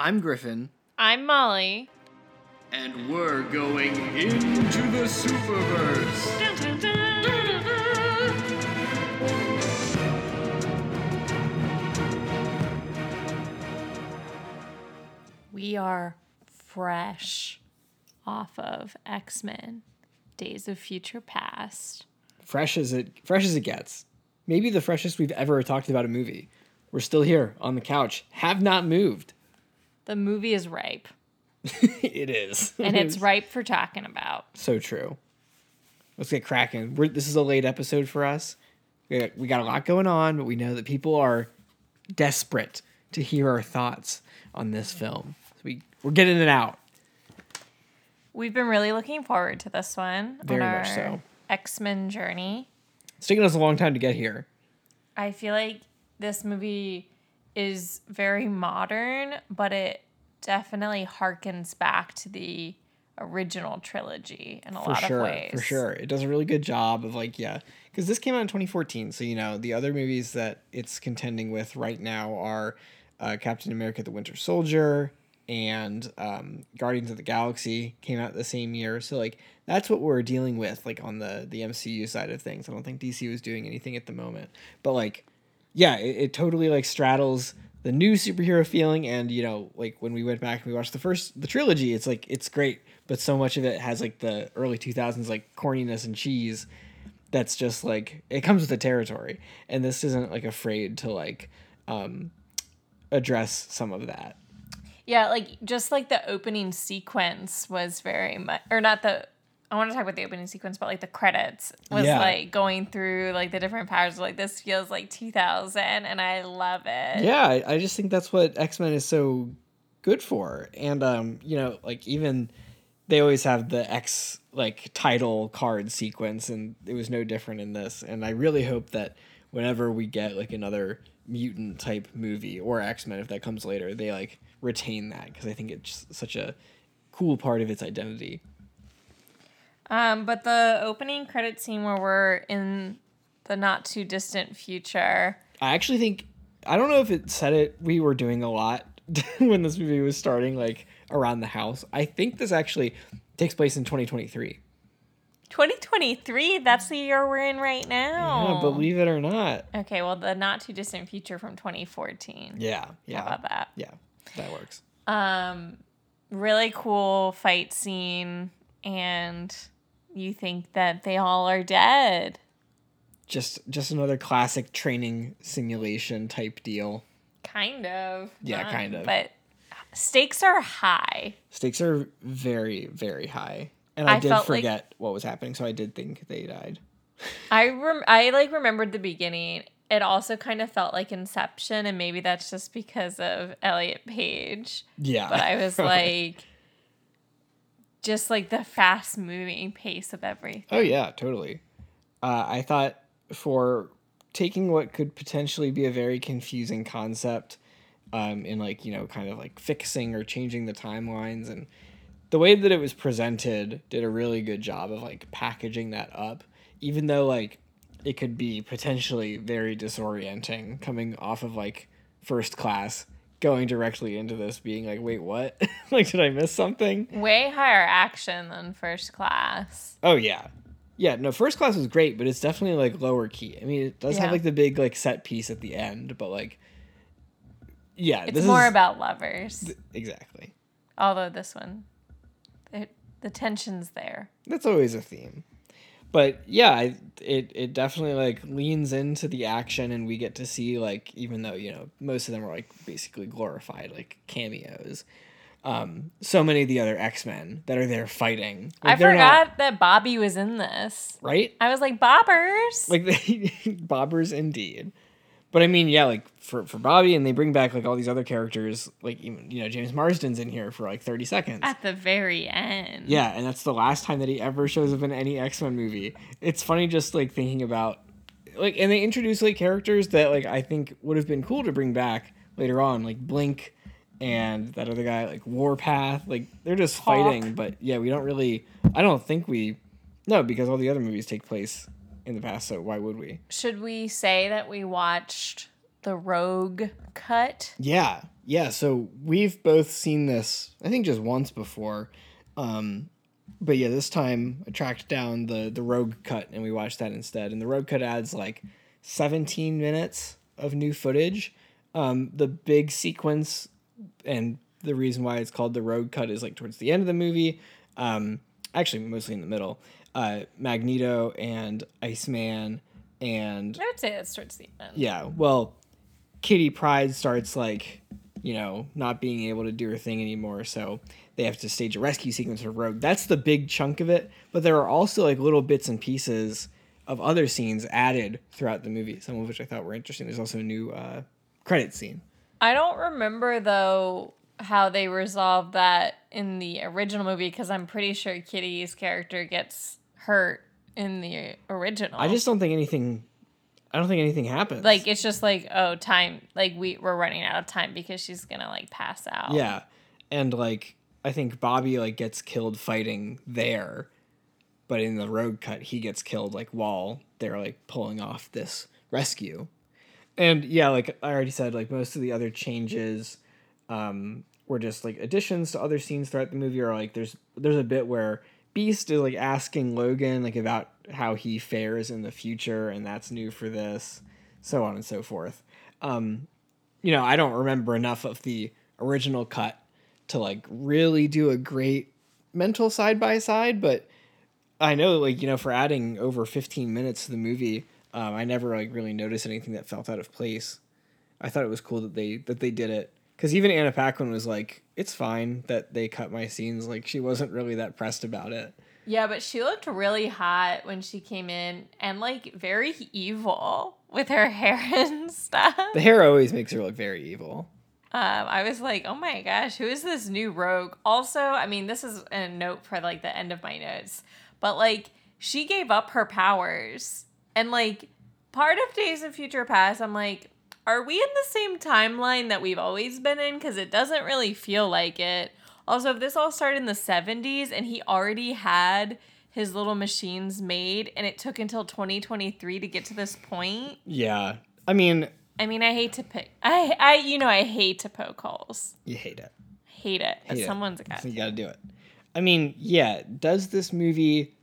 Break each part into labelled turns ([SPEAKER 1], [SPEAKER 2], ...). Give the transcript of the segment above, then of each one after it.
[SPEAKER 1] I'm Griffin,
[SPEAKER 2] I'm Molly.
[SPEAKER 1] and we're going into the Superverse.
[SPEAKER 2] We are fresh off of X Men Days of Future Past.
[SPEAKER 3] fresh as it fresh as it gets. Maybe the freshest we've ever talked about a movie. We're still here on the couch, have not moved.
[SPEAKER 2] The movie is ripe,
[SPEAKER 3] it is,
[SPEAKER 2] and it's ripe for talking about.
[SPEAKER 3] so true. Let's get cracking. We're, this is a late episode for us. We got, we got a lot going on, but we know that people are desperate to hear our thoughts on this film. So we we're getting it out.
[SPEAKER 2] We've been really looking forward to this one
[SPEAKER 3] Very
[SPEAKER 2] on our
[SPEAKER 3] much so.
[SPEAKER 2] X Men journey.
[SPEAKER 3] It's taken us a long time to get here.
[SPEAKER 2] I feel like this movie is very modern, but it definitely harkens back to the original trilogy in a
[SPEAKER 3] for
[SPEAKER 2] lot
[SPEAKER 3] sure,
[SPEAKER 2] of ways.
[SPEAKER 3] For sure. It does a really good job of like, yeah, because this came out in 2014. So, you know, the other movies that it's contending with right now are uh, Captain America the Winter Soldier and um, Guardians of the Galaxy came out the same year. So, like, that's what we're dealing with, like, on the, the MCU side of things. I don't think DC was doing anything at the moment. But, like, yeah, it, it totally, like, straddles the new superhero feeling and you know like when we went back and we watched the first the trilogy it's like it's great but so much of it has like the early 2000s like corniness and cheese that's just like it comes with the territory and this isn't like afraid to like um address some of that
[SPEAKER 2] Yeah, like just like the opening sequence was very much, or not the. I want to talk about the opening sequence, but like the credits was
[SPEAKER 3] Yeah.
[SPEAKER 2] like going through like the different powers. Like this feels like 2000, and I love it.
[SPEAKER 3] yeah I, I just think that's what x-men is so good for and um you know like even they always have the x like title card sequence and it was no different in this and i really hope that whenever we get like another mutant type movie or x-men if that comes later they like retain that because i think it's such a cool part of its identity
[SPEAKER 2] Um, but the opening credit scene where we're in the not too distant future.
[SPEAKER 3] i actually think i don't know if it said it we were doing a lot when this movie was starting like around the house i think this actually takes place in 2023
[SPEAKER 2] 2023, that's the year we're in right now.
[SPEAKER 3] Yeah, believe it or not.
[SPEAKER 2] Okay, well, the not too distant future from 2014.
[SPEAKER 3] Yeah, yeah,
[SPEAKER 2] How about that?
[SPEAKER 3] yeah. That works.
[SPEAKER 2] Um, really cool fight scene, and you think that they all are dead.
[SPEAKER 3] Just, just another classic training simulation type deal.
[SPEAKER 2] Kind of.
[SPEAKER 3] Yeah,
[SPEAKER 2] Not-
[SPEAKER 3] kind of.
[SPEAKER 2] But stakes are high.
[SPEAKER 3] Stakes are very, very high, and I,
[SPEAKER 2] I
[SPEAKER 3] did
[SPEAKER 2] felt like-
[SPEAKER 3] forget what was happening, so I did think they died.
[SPEAKER 2] I rem- I like remembered the beginning. It also kind of felt like Inception, and maybe that's just because of Elliot Page.
[SPEAKER 3] Yeah,
[SPEAKER 2] But I was like, just like the fast moving pace of everything.
[SPEAKER 3] oh yeah, totally. Uh, I thought for taking what could potentially be a very confusing concept, um, in like you know, kind of like fixing or changing the timelines and the way that it was presented did a really good job of like packaging that up even though like it could be potentially very disorienting coming off of like first class going directly into this being like wait what? Like did i miss something?
[SPEAKER 2] Way higher action than first class.
[SPEAKER 3] oh yeah. Yeah no first class was great but it's definitely like lower key. I mean it does have like the big like set piece at the end but like yeah
[SPEAKER 2] It's more
[SPEAKER 3] is-
[SPEAKER 2] about lovers.
[SPEAKER 3] exactly.
[SPEAKER 2] Although this one, it, the tension's there.
[SPEAKER 3] that's always a theme but yeah I, it it definitely like leans into the action and we get to see like even though you know most of them are like basically glorified like cameos um so many of the other x-men that are there fighting
[SPEAKER 2] I
[SPEAKER 3] Like, they're
[SPEAKER 2] forgot
[SPEAKER 3] not-
[SPEAKER 2] that Bobby was in this.
[SPEAKER 3] right
[SPEAKER 2] I was like, Bobbers.
[SPEAKER 3] like they bobbers indeed but i mean yeah like for for bobby and they bring back like all these other characters like even you know james marsden's in here for like 30 seconds
[SPEAKER 2] at the very end.
[SPEAKER 3] Yeah, and that's the last time that he ever shows up in any X Men movie. It's funny just like thinking about like, and they introduce like characters that like I think would have been cool to bring back later on, like Blink and that other guy, like Warpath. Like they're just
[SPEAKER 2] Hawk.
[SPEAKER 3] fighting, but yeah, we don't really. I don't think we. No, because all the other movies take place in the past, so why would we?
[SPEAKER 2] Should we say that we watched the Rogue cut.
[SPEAKER 3] Yeah, yeah. So we've both seen this, I think, just once before. Um, but yeah, this time I tracked down the the Rogue cut and we watched that instead. And the Rogue cut adds like 17 minutes of new footage. Um, the big sequence and the reason why it's called the Rogue cut is like towards the end of the movie. Um, actually, mostly in the middle. Uh, Magneto and Iceman and
[SPEAKER 2] I would say that's towards the end.
[SPEAKER 3] yeah, well, Kitty Pryde starts like, you know, not being able to do her thing anymore, so they have to stage a rescue sequence for Rogue. That's the big chunk of it, but there are also like little bits and pieces of other scenes added throughout the movie, some of which I thought were interesting. There's also a new uh, credit scene.
[SPEAKER 2] I don't remember though how they resolved that in the original movie because I'm pretty sure Kitty's character gets hurt in the original.
[SPEAKER 3] I just don't think anything. I don't think anything happens.
[SPEAKER 2] like it's just like oh time like we we're running out of time because she's gonna like pass out.
[SPEAKER 3] Yeah. And like I think Bobby like gets killed fighting there. But in the Rogue cut he gets killed like while they're like pulling off this rescue. And yeah, like I already said, like most of the other changes um were just like additions to other scenes throughout the movie or like there's there's a bit where Beast is like asking Logan like about how he fares in the future and that's new for this, so on and so forth. Um you know, I don't remember enough of the original cut to like really do a great mental side by side, but I know like, you know, for adding over 15 minutes to the movie, um, I never like really noticed anything that felt out of place. I thought it was cool that they that they did it because even Anna Paquin was like, "It's fine that they cut my scenes." Like she wasn't really that pressed about it.
[SPEAKER 2] Yeah, but she looked really hot when she came in and like very evil with her hair and stuff.
[SPEAKER 3] The hair always makes her look very evil.
[SPEAKER 2] Um, I was like, oh my gosh, who is this new rogue? Also, I mean, this is a note for like the end of my notes, but like she gave up her powers. And like part of Days of Future Past, I'm like, are we in the same timeline that we've always been in? Because it doesn't really feel like it. Also, if this all started in the 70s and he already had his little machines made and it took until 2023 to get to this point,
[SPEAKER 3] Yeah, I mean,
[SPEAKER 2] I mean, I hate to pick. I, I, you know, I hate to poke holes.
[SPEAKER 3] you hate it.
[SPEAKER 2] Hate it.
[SPEAKER 3] Hate it.
[SPEAKER 2] someone's got
[SPEAKER 3] So you got to do it. I mean, yeah. Does this movie,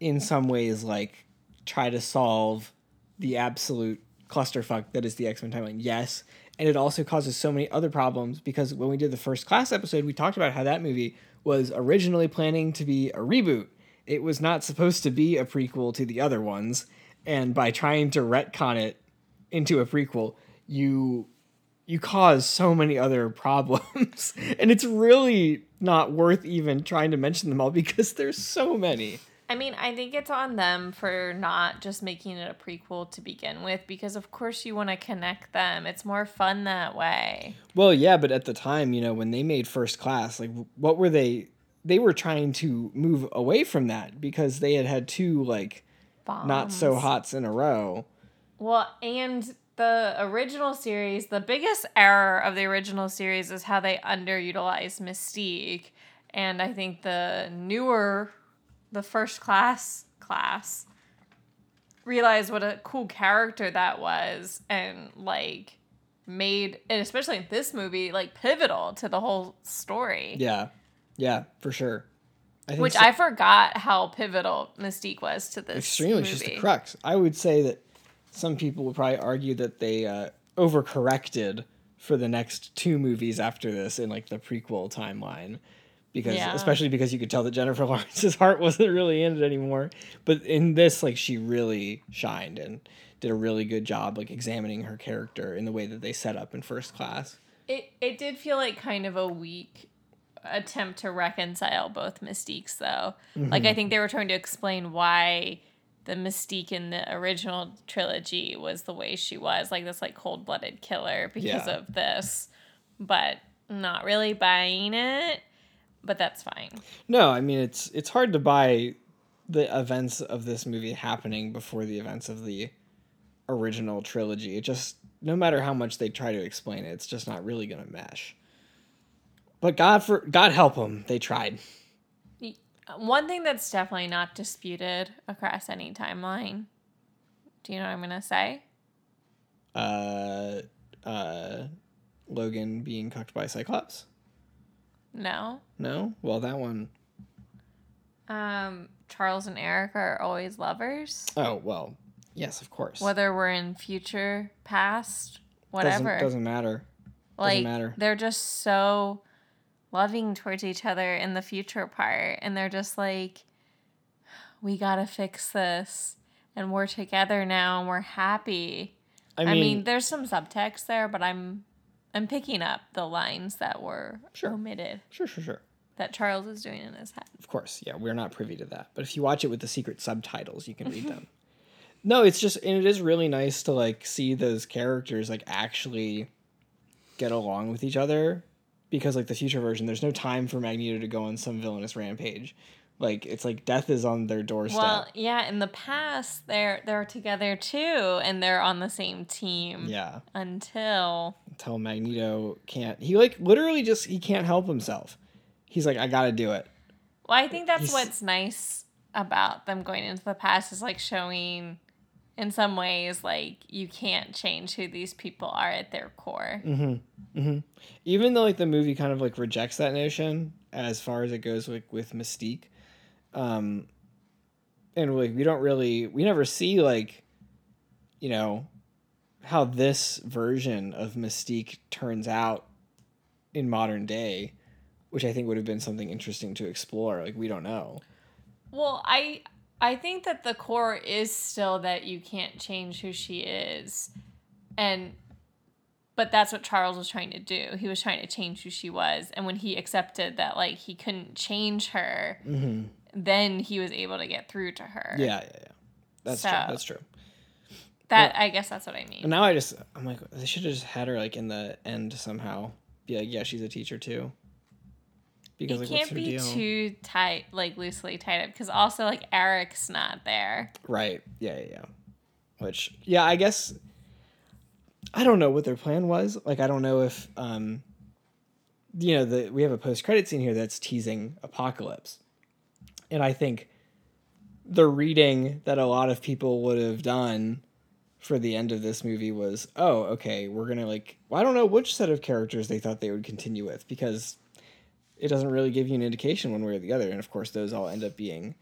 [SPEAKER 3] in some ways, like try to solve the absolute clusterfuck that is the X Men timeline? Yes, and it also causes so many other problems because when we did the first class episode, we talked about how that movie was originally planning to be a reboot. It was not supposed to be a prequel to the other ones, and by trying to retcon it into a prequel, you you cause so many other problems and it's really not worth even trying to mention them all because there's so many
[SPEAKER 2] I mean, I think it's on them for not just making it a prequel to begin with, because of course you want to connect them. It's more fun that way.
[SPEAKER 3] well yeah but at the time you know when they made first class like what were they they were trying to move away from that because they had had two like not so hots in a row
[SPEAKER 2] Well, and the original series, the biggest error of the original series is how they underutilized Mystique. And I think the newer, the first class class realized what a cool character that was and like made and especially in this movie like pivotal to the whole story.
[SPEAKER 3] Yeah. Yeah for sure. I think
[SPEAKER 2] which
[SPEAKER 3] so-
[SPEAKER 2] i forgot how pivotal mystique was to this
[SPEAKER 3] extremely
[SPEAKER 2] movie.
[SPEAKER 3] she's the crux. I would say that some people would probably argue that they uh, overcorrected for the next two movies after this in like the prequel timeline because
[SPEAKER 2] Yeah.
[SPEAKER 3] especially because you could tell that jennifer lawrence's heart wasn't really in it anymore but in this like she really shined and did a really good job like examining her character in the way that they set up in first class
[SPEAKER 2] It it did feel like kind of a weak attempt to reconcile both mystiques though. Like I mm-hmm. think they were trying to explain why the mystique in the original trilogy was the way she was, like this like cold-blooded killer because
[SPEAKER 3] Yeah.
[SPEAKER 2] of this. But not really buying it. But that's fine.
[SPEAKER 3] No, I mean it's it's hard to buy the events of this movie happening before the events of the original trilogy. It just no matter how much they try to explain it, it's just not really going to mesh. But God for God help them, they tried.
[SPEAKER 2] One thing that's definitely not disputed across any timeline. Do you know what I'm gonna say?
[SPEAKER 3] uh, uh, Logan being cucked by Cyclops?
[SPEAKER 2] No.
[SPEAKER 3] No. Well, that one
[SPEAKER 2] Um, Charles and Eric are always lovers.
[SPEAKER 3] oh well, yes, of course.
[SPEAKER 2] Whether we're in future, past, whatever.
[SPEAKER 3] doesn't, doesn't matter.
[SPEAKER 2] like
[SPEAKER 3] matter.
[SPEAKER 2] they're just so loving towards each other in the future part and they're just like we gotta fix this and we're together now and we're happy
[SPEAKER 3] I
[SPEAKER 2] i
[SPEAKER 3] mean,
[SPEAKER 2] mean, there's some subtext there but i'm i'm picking up the lines that were
[SPEAKER 3] Sure.
[SPEAKER 2] omitted
[SPEAKER 3] sure, sure, sure.
[SPEAKER 2] that charles is doing in his head
[SPEAKER 3] Of course, yeah, we're not privy to that. But if you watch it with the secret subtitles, you can read them. No, it's just and it is really nice to like see those characters like actually get along with each other because like the future version there's no time for Magneto to go on some villainous rampage. Like it's like death is on their doorstep.
[SPEAKER 2] well yeah in the past they're they're together too and they're on the same team
[SPEAKER 3] yeah,
[SPEAKER 2] until
[SPEAKER 3] until Magneto can't. He like literally just he can't help himself. He's like I got to do it.
[SPEAKER 2] Well, I think that's
[SPEAKER 3] He's-
[SPEAKER 2] what's nice about them going into the past is like showing in some ways like you can't change who these people are at their core. Mm-hmm. Mm-hmm.
[SPEAKER 3] even though like the movie kind of like rejects that notion as far as it goes like with mystique um and like we don't really we never see like you know how this version of mystique turns out in modern day which i think would have been something interesting to explore like we don't know
[SPEAKER 2] Well, I I think that the core is still that you can't change who she is. And but that's what Charles was trying to do. He was trying to change who she was. And when he accepted that like he couldn't change her, then he was able to get through to her.
[SPEAKER 3] yeah yeah yeah that's true that's true
[SPEAKER 2] That I guess that's what I mean.
[SPEAKER 3] now i just i'm like they should have just had her like in the end somehow be like yeah she's a teacher too because
[SPEAKER 2] it
[SPEAKER 3] like
[SPEAKER 2] can't be
[SPEAKER 3] deal
[SPEAKER 2] too tight, like loosely tied up, because also like Eric's not there.
[SPEAKER 3] Right. Yeah, yeah, yeah. Which, yeah, I guess I don't know what their plan was. Like, I don't know if, um, you know, the we have a post credit scene here that's teasing apocalypse, and I think the reading that a lot of people would have done for the end of this movie was, oh, okay, we're gonna like, well, I don't know which set of characters they thought they would continue with because it doesn't really give you an indication one way or the other, and of course, those all end up being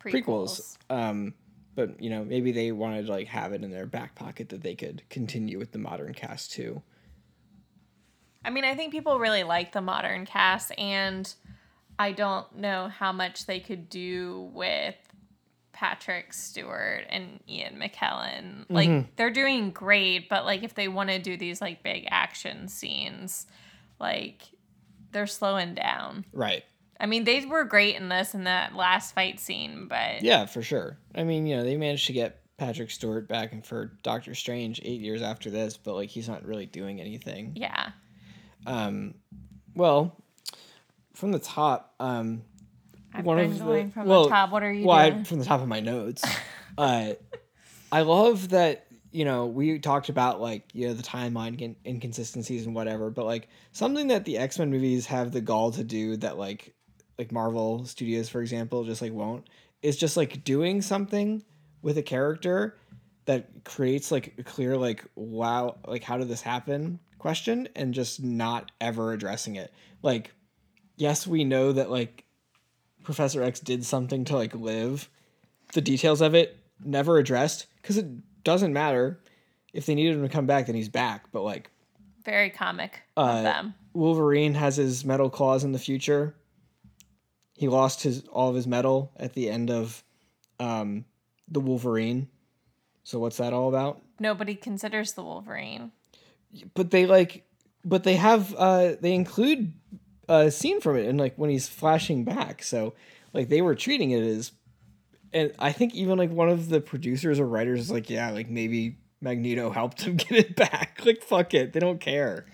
[SPEAKER 3] prequels. Um, but you know, maybe they wanted to like have it in their back pocket that they could continue with the modern cast too.
[SPEAKER 2] I mean, I think people really like the modern cast, and I don't know how much they could do with Patrick Stewart and Ian McKellen. Like, they're doing great, but like, if they want to do these like big action scenes, like, they're slowing down.
[SPEAKER 3] Right.
[SPEAKER 2] I mean, they were great in this in that last fight scene, but
[SPEAKER 3] Yeah, for sure. I mean, you know, they managed to get Patrick Stewart back and for Doctor Strange eight years after this, but like he's not really doing anything.
[SPEAKER 2] yeah.
[SPEAKER 3] Um, well, from the top, um,
[SPEAKER 2] I've
[SPEAKER 3] One
[SPEAKER 2] been
[SPEAKER 3] of the-
[SPEAKER 2] from
[SPEAKER 3] well,
[SPEAKER 2] the top. What are you doing?
[SPEAKER 3] well, I, from the top of my notes, uh, I love that you know we talked about like you know the timeline in- inconsistencies and whatever, but like something that the X Men movies have the gall to do that like like Marvel Studios, for example, just like won't is just like doing something with a character that creates like a clear like wow like how did this happen question and just not ever addressing it like yes we know that like Professor X did something to like live. The details of it never addressed because it doesn't matter. If they needed him to come back, then he's back. But like
[SPEAKER 2] Very comic
[SPEAKER 3] Uh,
[SPEAKER 2] of them.
[SPEAKER 3] Wolverine has his metal claws in the future. He lost his all of his metal at the end of um, the Wolverine. So what's that all about?
[SPEAKER 2] Nobody considers the Wolverine.
[SPEAKER 3] But they like, but they have uh, they include a scene from it and like when he's flashing back. So like they were treating it as, and I think even like one of the producers or writers is like, yeah, like maybe Magneto helped him get it back. Like fuck it, they don't care.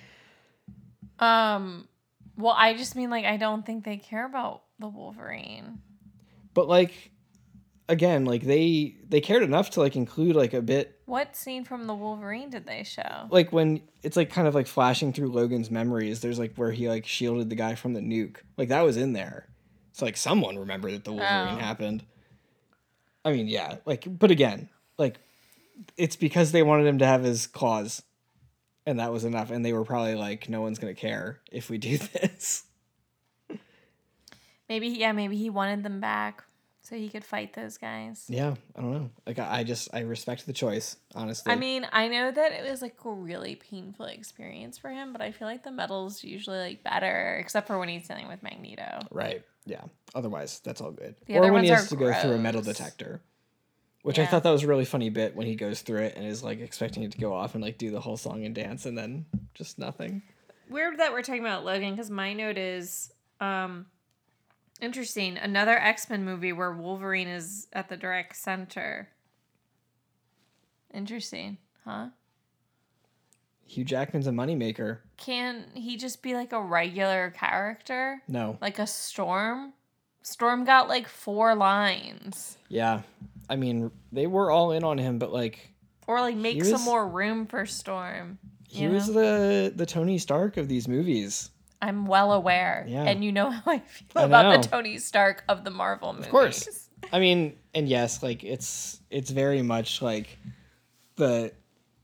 [SPEAKER 2] Um, well, I just mean like I don't think they care about the Wolverine.
[SPEAKER 3] but like again like they they cared enough to like include like a bit
[SPEAKER 2] What scene from the Wolverine did they show?
[SPEAKER 3] like when it's like kind of like flashing through logan's memories there's like where he like shielded the guy from the nuke like that was in there so like someone remembered that the wolverine
[SPEAKER 2] Oh.
[SPEAKER 3] happened i mean yeah like but again like it's because they wanted him to have his claws, and that was enough. And they were probably like, no one's gonna care if we do this.
[SPEAKER 2] Maybe yeah, maybe he wanted them back so he could fight those guys.
[SPEAKER 3] Yeah, I don't know. Like I I just I respect the choice, honestly.
[SPEAKER 2] I mean, I know that it was like a really painful experience for him, but I feel like the metal's usually like better, except for when he's dealing with Magneto.
[SPEAKER 3] right? Yeah. Otherwise, that's all good.
[SPEAKER 2] The
[SPEAKER 3] or
[SPEAKER 2] other
[SPEAKER 3] when he has to go through a metal detector, which I thought that was a really funny bit when he goes through it and is like expecting it to go off and like do the whole song and dance, and then just nothing.
[SPEAKER 2] Weird that we're talking about Logan because my note is um interesting. Another X Men movie where Wolverine is at the direct center. Interesting, huh?
[SPEAKER 3] Hugh Jackman's a moneymaker.
[SPEAKER 2] Can he just be like a regular character?
[SPEAKER 3] No.
[SPEAKER 2] Like a Storm? Storm got like four lines.
[SPEAKER 3] Yeah. I mean, they were all in on him, but like
[SPEAKER 2] Or like make
[SPEAKER 3] He
[SPEAKER 2] some
[SPEAKER 3] was-
[SPEAKER 2] more room for Storm.
[SPEAKER 3] he was
[SPEAKER 2] know?
[SPEAKER 3] the the Tony Stark of these movies.
[SPEAKER 2] I'm well aware.
[SPEAKER 3] Yeah.
[SPEAKER 2] And you know how I feel
[SPEAKER 3] I
[SPEAKER 2] about
[SPEAKER 3] know.
[SPEAKER 2] the Tony Stark of the Marvel movies.
[SPEAKER 3] Of course. I mean, and yes, like it's it's very much like the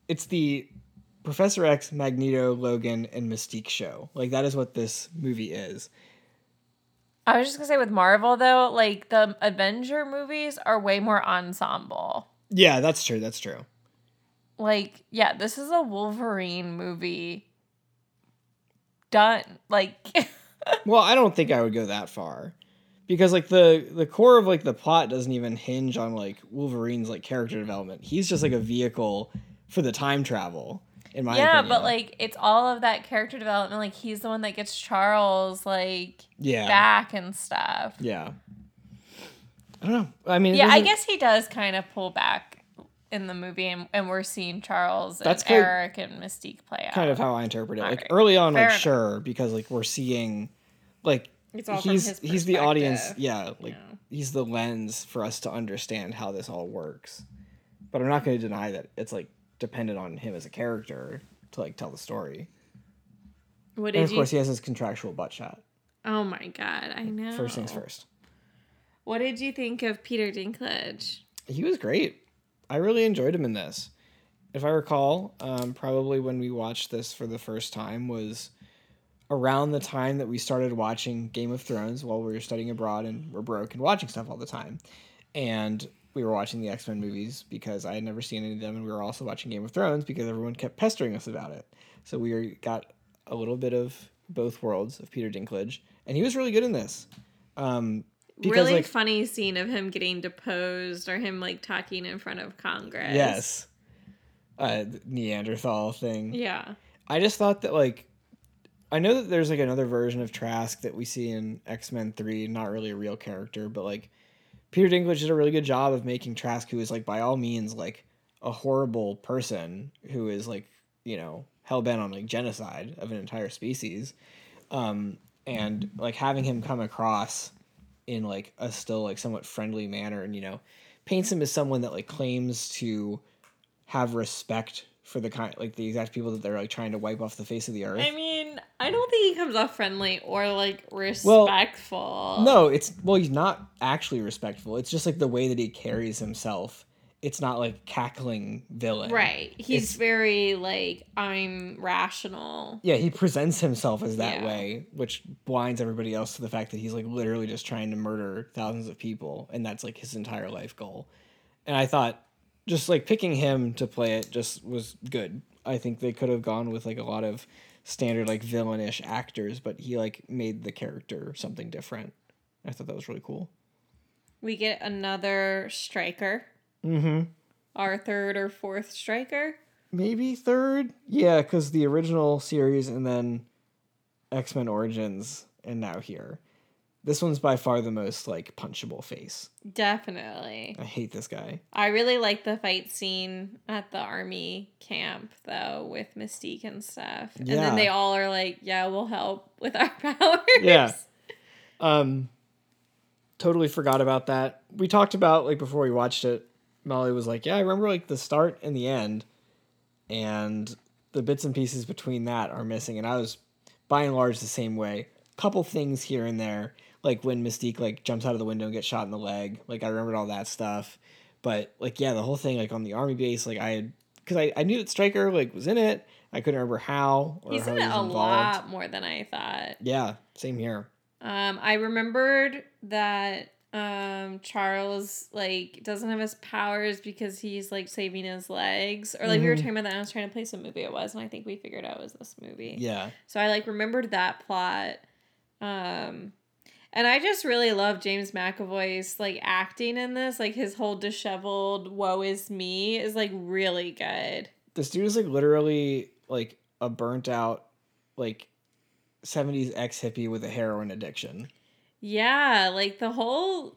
[SPEAKER 3] it's the Professor X, Magneto, Logan, and Mystique show. Like that is what this movie is.
[SPEAKER 2] I was just gonna say with Marvel though, like the Avenger movies are way more ensemble.
[SPEAKER 3] Yeah, that's true. That's true.
[SPEAKER 2] Like, yeah, this is a Wolverine movie. Done. Like
[SPEAKER 3] Well, I don't think I would go that far. Because like the the core of like the plot doesn't even hinge on like Wolverine's like character development. He's just like a vehicle for the time travel. In my.
[SPEAKER 2] Yeah,
[SPEAKER 3] opinion.
[SPEAKER 2] but like it's all of that character development. Like he's the one that gets Charles like
[SPEAKER 3] yeah,
[SPEAKER 2] back and stuff.
[SPEAKER 3] yeah. I don't know. I mean,
[SPEAKER 2] Yeah, I guess he does kind of pull back in the movie, and, and we're seeing Charles
[SPEAKER 3] That's
[SPEAKER 2] and
[SPEAKER 3] kind-
[SPEAKER 2] Eric and Mystique play out.
[SPEAKER 3] kind of how I interpret it. Like
[SPEAKER 2] Alright.
[SPEAKER 3] early on,
[SPEAKER 2] Fair
[SPEAKER 3] like
[SPEAKER 2] enough.
[SPEAKER 3] sure, because like we're seeing, like
[SPEAKER 2] It's all from
[SPEAKER 3] he's
[SPEAKER 2] his
[SPEAKER 3] he's the audience. Yeah, like
[SPEAKER 2] Yeah.
[SPEAKER 3] he's the lens for us to understand how this all works. But I'm not going to deny that it's like dependent on him as a character to like tell the story.
[SPEAKER 2] What
[SPEAKER 3] And
[SPEAKER 2] did
[SPEAKER 3] of
[SPEAKER 2] you?
[SPEAKER 3] course, he has his contractual butt shot.
[SPEAKER 2] oh my god, I know.
[SPEAKER 3] First things first.
[SPEAKER 2] What did you think of Peter Dinklage?
[SPEAKER 3] He was great. I really enjoyed him in this. If I recall, um, probably when we watched this for the first time was around the time that we started watching Game of Thrones while we were studying abroad and were broke and watching stuff all the time. And we were watching the X Men movies because I had never seen any of them, and we were also watching Game of Thrones because everyone kept pestering us about it. So we got a little bit of both worlds of Peter Dinklage, and he was really good in this. Um, because,
[SPEAKER 2] really
[SPEAKER 3] like,
[SPEAKER 2] funny scene of him getting deposed or him like talking in front of Congress.
[SPEAKER 3] Yes. Uh, Neanderthal thing.
[SPEAKER 2] Yeah.
[SPEAKER 3] I just thought that like I know that there's like another version of Trask that we see in X Men Three, not really a real character, but like Peter Dinklage did a really good job of making Trask, who is like by all means like a horrible person who is like you know hell bent on like genocide of an entire species, um, and like having him come across in like a still like somewhat friendly manner, and you know paints him as someone that like claims to have respect for the kind like the exact people that they're like trying to wipe off the face of the earth.
[SPEAKER 2] I mean, I don't think he comes off friendly or like
[SPEAKER 3] Well,
[SPEAKER 2] respectful.
[SPEAKER 3] no, it's well, he's not actually respectful. It's just like the way that he carries himself. It's not like cackling villain.
[SPEAKER 2] Right. He's
[SPEAKER 3] It's-
[SPEAKER 2] very like I'm rational.
[SPEAKER 3] Yeah, he presents himself as that
[SPEAKER 2] Yeah.
[SPEAKER 3] way, which blinds everybody else to the fact that he's like literally just trying to murder thousands of people, and that's like his entire life goal. And I thought just like picking him to play it just was good. I think they could have gone with like a lot of standard like villainish actors, but he like made the character something different. I thought that was really cool.
[SPEAKER 2] We get another Stryker.
[SPEAKER 3] Mm-hmm.
[SPEAKER 2] Our third or fourth Stryker.
[SPEAKER 3] Maybe third? Yeah, because the original series and then X Men Origins and now here. This one's by far the most like punchable face.
[SPEAKER 2] Definitely.
[SPEAKER 3] I hate this guy.
[SPEAKER 2] I really like the fight scene at the army camp though with Mystique and stuff. And then they all are like, "Yeah, we'll help with our powers."
[SPEAKER 3] Yeah. Um totally forgot about that. We talked about like before we watched it, Molly was like, "Yeah, I remember like the start and the end." And the bits and pieces between that are missing and I was by and large the same way. Couple things here and there, like when Mystique like jumps out of the window and gets shot in the leg. Like I remembered all that stuff. but like yeah, the whole thing like on the army base, like I had because I, I knew that Stryker like was in it. I couldn't remember how or
[SPEAKER 2] He's
[SPEAKER 3] how
[SPEAKER 2] in
[SPEAKER 3] he
[SPEAKER 2] it
[SPEAKER 3] was
[SPEAKER 2] a
[SPEAKER 3] involved.
[SPEAKER 2] lot more than I thought.
[SPEAKER 3] Yeah, same here.
[SPEAKER 2] Um, I remembered that um Charles like doesn't have his powers because he's like saving his legs, or like we were
[SPEAKER 3] Mhm.
[SPEAKER 2] talking about that. I was trying to place what movie it was, and I think we figured out it was this movie.
[SPEAKER 3] Yeah,
[SPEAKER 2] So I like remembered that plot. Um and I just really love James McAvoy's like acting in this. Like his whole disheveled woe is me is like really good.
[SPEAKER 3] this dude is like literally like a burnt out like 70s ex hippie with a heroin addiction.
[SPEAKER 2] Yeah, like the whole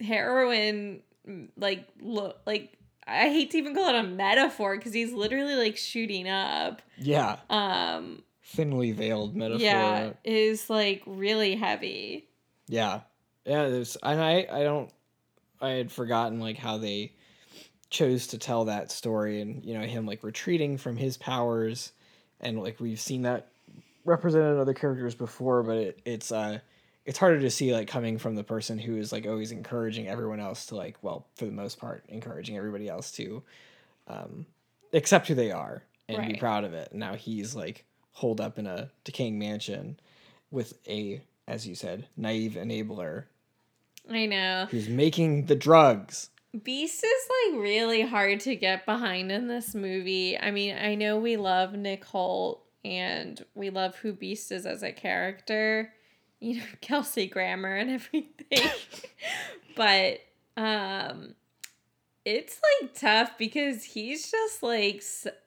[SPEAKER 2] heroin mm, like look like I hate to even call it a metaphor because he's literally like shooting up.
[SPEAKER 3] Yeah,
[SPEAKER 2] Um
[SPEAKER 3] thinly veiled metaphor.
[SPEAKER 2] yeah, is like really heavy.
[SPEAKER 3] Yeah. Yeah, there's and I I don't I had forgotten like how they chose to tell that story and you know him like retreating from his powers and like we've seen that represented in other characters before but it, it's uh it's harder to see like coming from the person who is like always encouraging everyone else to like well for the most part encouraging everybody else to um accept who they are and be proud of it and now he's like holed up in a decaying mansion with a as you said naive enabler
[SPEAKER 2] I know.
[SPEAKER 3] who's making the drugs
[SPEAKER 2] Beast is like really hard to get behind in this movie. I mean, I know we love Nick Hoult and we love who Beast is as a character, you know, Kelsey Grammer and everything. but um it's like tough because he's just like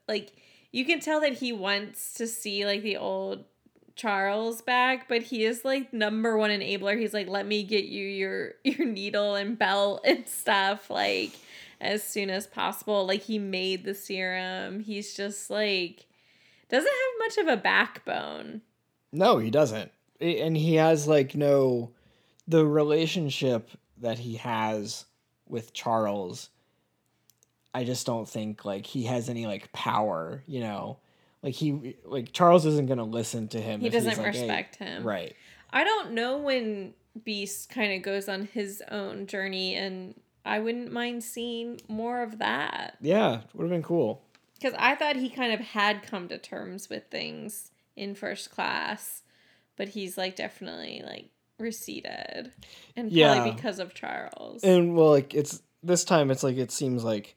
[SPEAKER 2] like you can tell that he wants to see like the old Charles back, but he is like number one enabler. He's like, let me get you your your needle and belt and stuff like as soon as possible. Like he made the serum. He's just like doesn't have much of a backbone.
[SPEAKER 3] no he doesn't and he has like no the relationship that he has with charles i just don't think like he has any like power you know like he like charles isn't gonna listen to him
[SPEAKER 2] He doesn't
[SPEAKER 3] like, "Hey,"
[SPEAKER 2] respect him.
[SPEAKER 3] right
[SPEAKER 2] I don't know when Beast kind of goes on his own journey and I wouldn't mind seeing more of that.
[SPEAKER 3] yeah would have been cool
[SPEAKER 2] Because I thought he kind of had come to terms with things in first class, but he's like definitely like receded. And
[SPEAKER 3] Yeah.
[SPEAKER 2] probably because of Charles.
[SPEAKER 3] and well like it's this time it's like it seems like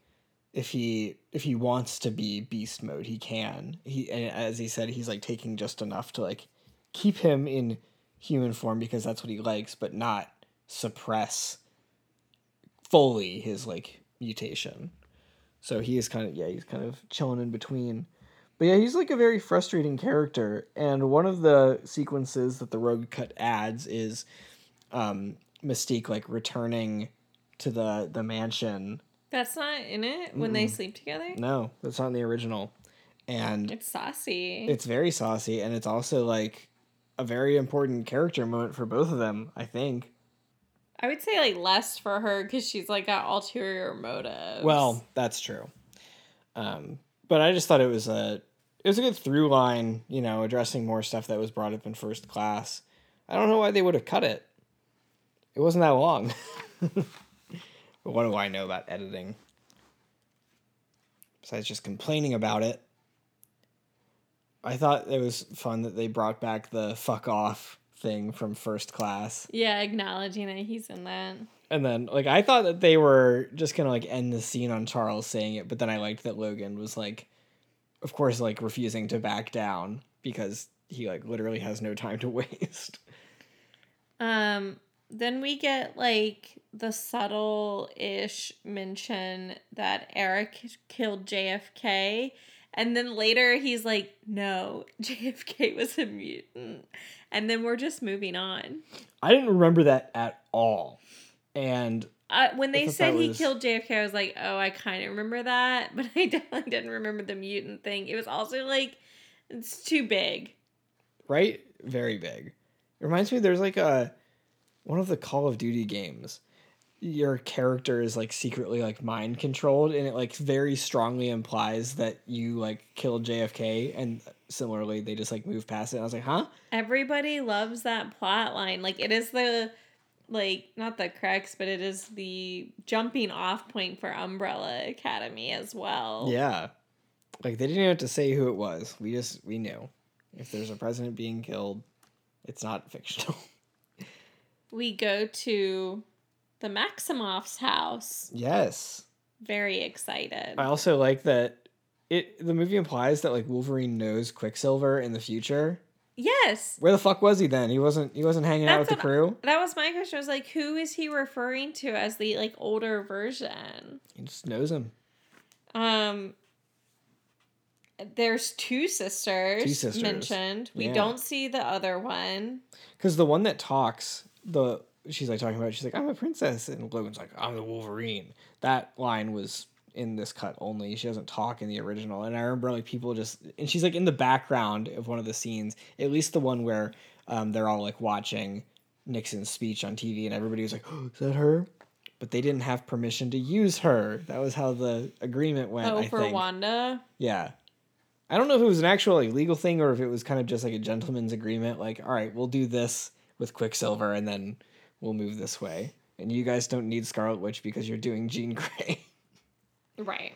[SPEAKER 3] if he if he wants to be beast mode he can he and as he said he's like taking just enough to like keep him in human form because that's what he likes but not suppress fully his like mutation so he is kind of yeah he's kind of chilling in between but yeah he's like a very frustrating character and one of the sequences that the rogue cut adds is um mystique like returning to the the mansion
[SPEAKER 2] That's not in it when they sleep together?
[SPEAKER 3] no that's not in the original and
[SPEAKER 2] It's saucy.
[SPEAKER 3] it's very saucy and it's also like a very important character moment for both of them i think
[SPEAKER 2] I would say like less for her because she's like got ulterior motives.
[SPEAKER 3] well that's true um but i just thought it was a it was a good through line you know addressing more stuff that was brought up in first class. I don't know why they would have cut it. It wasn't that long. But what do i know about editing? Besides just complaining about it. I thought it was fun that they brought back the fuck off thing from first class.
[SPEAKER 2] Yeah, acknowledging that he's in that.
[SPEAKER 3] and then like I thought that they were just gonna like end the scene on Charles saying it, but then I liked that Logan was like of course like refusing to back down because he like literally has no time to waste.
[SPEAKER 2] Um, then we get like the subtle ish mention that Eric killed JFK. And then later he's like, no, JFK was a mutant. And then we're just moving on.
[SPEAKER 3] I didn't remember that at all. And
[SPEAKER 2] Uh, when they said he
[SPEAKER 3] was-
[SPEAKER 2] killed JFK, I was like, oh, I kind of remember that. But I definitely didn't remember the mutant thing. It was also like, it's too big.
[SPEAKER 3] right? Very big. It reminds me there's like a one of the Call of Duty games. Your character is like secretly like mind controlled and it like very strongly implies that you like killed JFK and similarly they just like move past it. And I was like, huh?
[SPEAKER 2] Everybody loves that plot line. Like it is the like not the crux, but it is the jumping off point for Umbrella Academy as well.
[SPEAKER 3] Yeah. Like they didn't even have to say who it was. We just we knew. If there's a president being killed, it's not fictional.
[SPEAKER 2] We go to the Maximoff's house.
[SPEAKER 3] yes.
[SPEAKER 2] Very excited.
[SPEAKER 3] I also like that it the movie implies that like Wolverine knows Quicksilver in the future.
[SPEAKER 2] Yes.
[SPEAKER 3] Where the fuck was he then? He wasn't he wasn't hanging out with the
[SPEAKER 2] what-
[SPEAKER 3] crew?
[SPEAKER 2] That was my question. I was like, who is he referring to as the like older version?
[SPEAKER 3] He just knows him.
[SPEAKER 2] Um there's two sisters,
[SPEAKER 3] Two sisters.
[SPEAKER 2] mentioned. We
[SPEAKER 3] Yeah.
[SPEAKER 2] don't see the other one.
[SPEAKER 3] Because the one that talks, the she's like talking about, she's like, I'm a princess. And Logan's like, I'm the Wolverine. That line was in this cut only. She doesn't talk in the original. And I remember like people just and she's like in the background of one of the scenes, at least the one where um, they're all like watching Nixon's speech on TV and everybody was like, oh, is that her? But they didn't have permission to use her. That was how the agreement went.
[SPEAKER 2] oh,
[SPEAKER 3] I
[SPEAKER 2] for
[SPEAKER 3] think.
[SPEAKER 2] Wanda.
[SPEAKER 3] Yeah. I don't know if it was an actual like legal thing or if it was kind of just like a gentleman's agreement. Like, all right, we'll do this with Quicksilver and then we'll move this way. And you guys don't need Scarlet Witch because you're doing Jean Grey.
[SPEAKER 2] Right.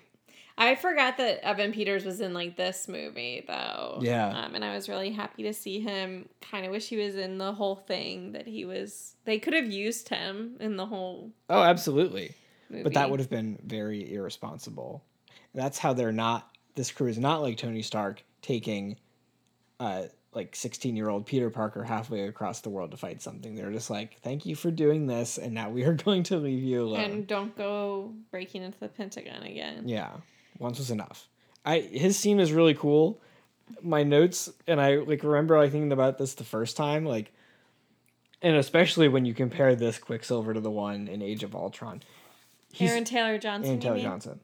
[SPEAKER 2] I forgot that Evan Peters was in like this movie though.
[SPEAKER 3] Yeah.
[SPEAKER 2] Um, and I was really happy to see him. Kind of wish he was in the whole thing. That he was. They could have used him in the whole
[SPEAKER 3] oh, absolutely.
[SPEAKER 2] movie.
[SPEAKER 3] But that would have been very irresponsible. That's how they're not. This crew is not like Tony Stark taking, uh, like sixteen year old Peter Parker halfway across the world to fight something. They're just like, thank you for doing this, and now we are going to leave you alone.
[SPEAKER 2] And don't go breaking into the Pentagon again.
[SPEAKER 3] Yeah, once was enough. I his scene is really cool. My notes and I like remember like thinking about this the first time, like, and especially when you compare this Quicksilver to the one in Age of Ultron. He's,
[SPEAKER 2] Aaron Taylor Johnson.
[SPEAKER 3] Aaron Taylor? Johnson.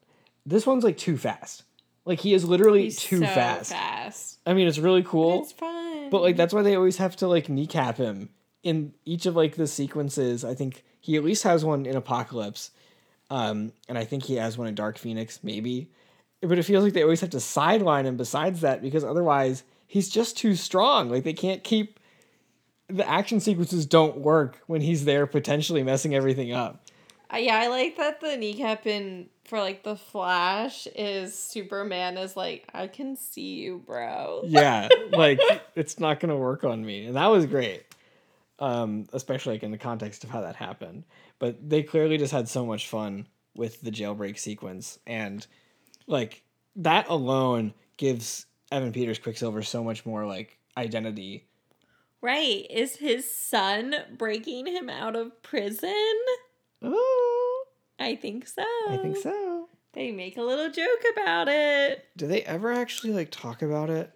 [SPEAKER 3] This one's like too fast. Like he is literally
[SPEAKER 2] He's
[SPEAKER 3] too
[SPEAKER 2] so
[SPEAKER 3] fast.
[SPEAKER 2] fast.
[SPEAKER 3] I mean, it's really cool,
[SPEAKER 2] It's fun.
[SPEAKER 3] But like that's why they always have to like kneecap him in each of like the sequences. I think he at least has one in Apocalypse, um, and I think he has one in Dark Phoenix, maybe. But it feels like they always have to sideline him. Besides that, because otherwise he's just too strong. Like they can't keep the action sequences don't work when he's there potentially messing everything up.
[SPEAKER 2] Yeah, I like that the kneecap in for like the Flash is Superman is like I can see you, bro.
[SPEAKER 3] yeah like it's not gonna work on me and that was great um especially like in the context of how that happened but they clearly just had so much fun with the jailbreak sequence and like that alone gives evan peters quicksilver so much more like identity
[SPEAKER 2] Right? Is his son breaking him out of prison?
[SPEAKER 3] oh
[SPEAKER 2] I think so.
[SPEAKER 3] i think so
[SPEAKER 2] They make a little joke about it.
[SPEAKER 3] do they ever actually like talk about it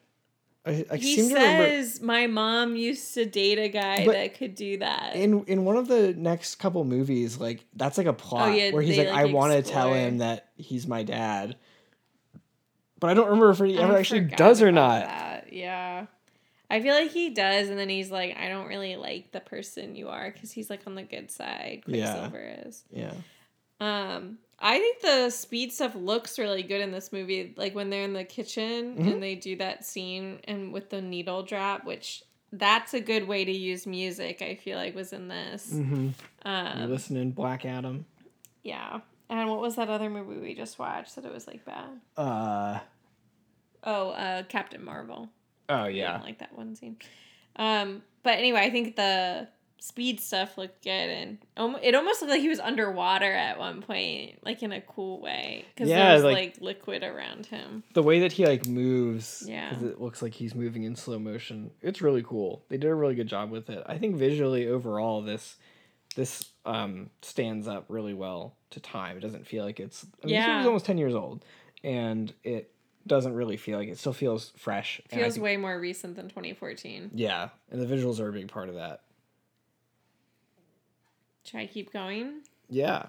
[SPEAKER 3] i, I
[SPEAKER 2] he
[SPEAKER 3] seem to remember
[SPEAKER 2] says, "My mom used to date a guy
[SPEAKER 3] But
[SPEAKER 2] that could do that."
[SPEAKER 3] in in one of the next couple movies like that's like a plot
[SPEAKER 2] Oh, yeah,
[SPEAKER 3] where he's like,
[SPEAKER 2] like,
[SPEAKER 3] i want to tell him that he's my dad but i don't remember if he ever actually does or not
[SPEAKER 2] That. Yeah. I feel like he does, and then he's like, I don't really like the person you are because he's like on the good side.
[SPEAKER 3] Yeah.
[SPEAKER 2] Quicksilver is.
[SPEAKER 3] yeah
[SPEAKER 2] Um, I think the speed stuff looks really good in this movie. Like when they're in the kitchen
[SPEAKER 3] Mhm.
[SPEAKER 2] and they do that scene and with the needle drop, which that's a good way to use music. I feel like was in this.
[SPEAKER 3] mm-hmm.
[SPEAKER 2] Um,
[SPEAKER 3] listening black adam
[SPEAKER 2] yeah. And what was that other movie we just watched that it was like bad?
[SPEAKER 3] uh
[SPEAKER 2] Oh, uh, Captain Marvel.
[SPEAKER 3] oh yeah.
[SPEAKER 2] I didn't like that one scene. Um, but anyway, I think the speed stuff looked good, and it almost looked like he was underwater at one point, like in a cool way, because
[SPEAKER 3] Yeah,
[SPEAKER 2] there was
[SPEAKER 3] like-
[SPEAKER 2] like, liquid around him.
[SPEAKER 3] the way that he like moves
[SPEAKER 2] Yeah.
[SPEAKER 3] it looks like he's moving in slow motion it's really cool they did a really good job with it i think visually overall this this um stands up really well to time it doesn't feel like it's I mean,
[SPEAKER 2] Yeah.
[SPEAKER 3] almost 10 years old and it doesn't really feel like it still feels fresh
[SPEAKER 2] Feels
[SPEAKER 3] think-
[SPEAKER 2] way more recent than 2014.
[SPEAKER 3] yeah and the visuals are a big part of that
[SPEAKER 2] Should I keep going?
[SPEAKER 3] yeah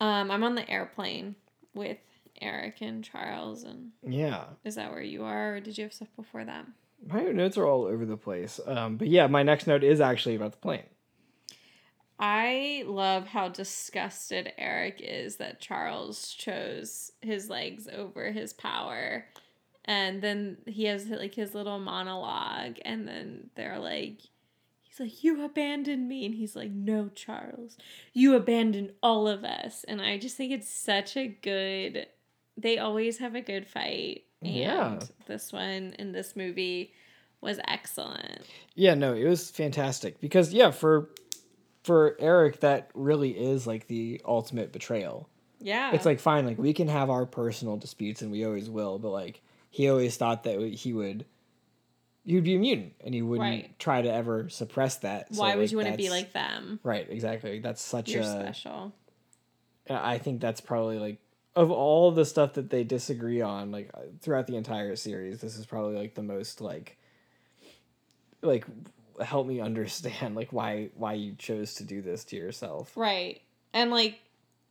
[SPEAKER 2] Um, I'm on the airplane with Eric and Charles, and
[SPEAKER 3] yeah
[SPEAKER 2] is that where you are, or did you have stuff before that?
[SPEAKER 3] my notes are all over the place um but yeah my next note is actually about the plane
[SPEAKER 2] I love how disgusted Eric is that Charles chose his legs over his power. And then he has like his little monologue and then they're like he's like, You abandoned me. And he's like, No, Charles, you abandoned all of us. And I just think it's such a good, they always have a good fight. And
[SPEAKER 3] Yeah.
[SPEAKER 2] this one in this movie was excellent.
[SPEAKER 3] Yeah, no, it was fantastic because yeah, for for Eric that really is like the ultimate betrayal.
[SPEAKER 2] Yeah.
[SPEAKER 3] It's like fine, like we can have our personal disputes and we always will, but like he always thought that he would would be immune and you wouldn't
[SPEAKER 2] Right.
[SPEAKER 3] try to ever suppress that. So,
[SPEAKER 2] why would
[SPEAKER 3] like,
[SPEAKER 2] you want to be like them?
[SPEAKER 3] Right, exactly. That's such
[SPEAKER 2] You're
[SPEAKER 3] a
[SPEAKER 2] special.
[SPEAKER 3] I think that's probably like of all the stuff that they disagree on like uh, throughout the entire series, this is probably like the most like like help me understand like why why you chose to do this to yourself.
[SPEAKER 2] Right. And like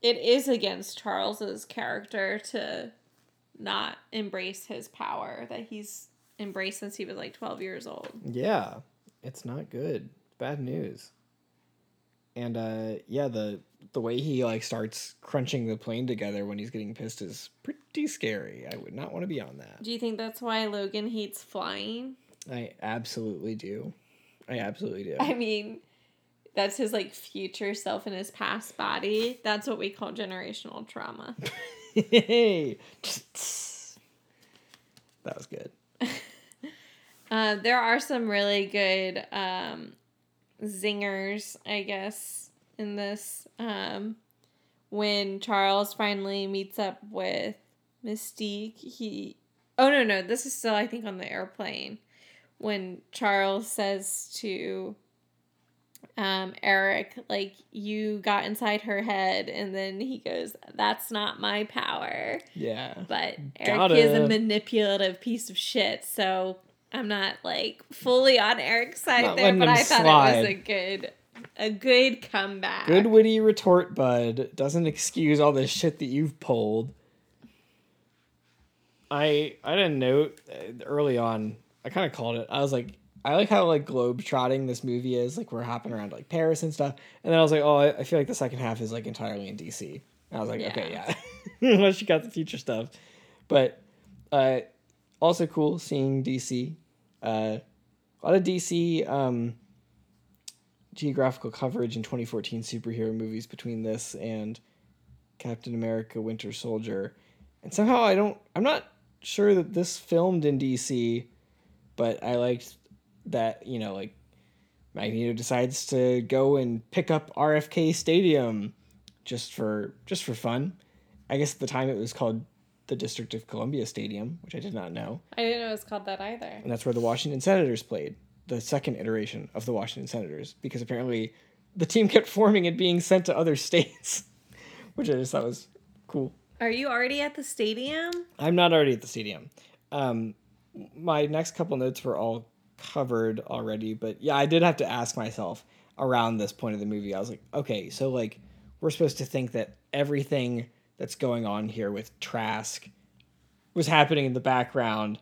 [SPEAKER 2] it is against Charles's character to not embrace his power that he's embraced since he was like 12 years old.
[SPEAKER 3] Yeah, it's not good. Bad news. And uh yeah, the the way he like starts crunching the plane together when he's getting pissed is pretty scary. I would not want to be on that.
[SPEAKER 2] Do you think that's why Logan hates flying?
[SPEAKER 3] I absolutely do. I absolutely do.
[SPEAKER 2] I mean, that's his like future self in his past body. That's what we call generational trauma.
[SPEAKER 3] Hey, that was good.
[SPEAKER 2] Uh, there are some really good um, zingers, I guess, in this. Um, when Charles finally meets up with Mystique, he. Oh, no, no. This is still, I think, on the airplane. When Charles says to um, Eric, like, you got inside her head. And then he goes, that's not my power.
[SPEAKER 3] Yeah.
[SPEAKER 2] But Eric is a manipulative piece of shit, so I'm not like fully on Eric's side there, but I thought it was a good a good comeback.
[SPEAKER 3] Good witty retort, bud. Doesn't excuse all the shit that you've pulled. I I didn't note uh, early on. I kind of called it. I was like, I like how like globe trotting this movie is. Like we're hopping around like Paris and stuff. And then I was like, oh, I, I feel like the second half is like entirely in DC. And I was like, okay, yeah, unless you got the future stuff. But uh, also cool seeing DC. Uh, a lot of DC. Um, geographical coverage in 2014 superhero movies between this and Captain America Winter Soldier. And somehow I don't I'm not sure that this filmed in DC, but I liked that, you know, like Magneto decides to go and pick up RFK Stadium just for just for fun. I guess at the time it was called the District of Columbia Stadium, which I did not know.
[SPEAKER 2] I didn't know it was called that either.
[SPEAKER 3] And that's where the Washington Senators played, the second iteration of the Washington Senators, because apparently the team kept forming and being sent to other states, which I just thought was cool.
[SPEAKER 2] Are you already at the stadium?
[SPEAKER 3] I'm not already at the stadium. Um, my next couple notes were all covered already, but yeah, I did have to ask myself around this point of the movie. I was like, okay, so like we're supposed to think that everything that's going on here with Trask was happening in the background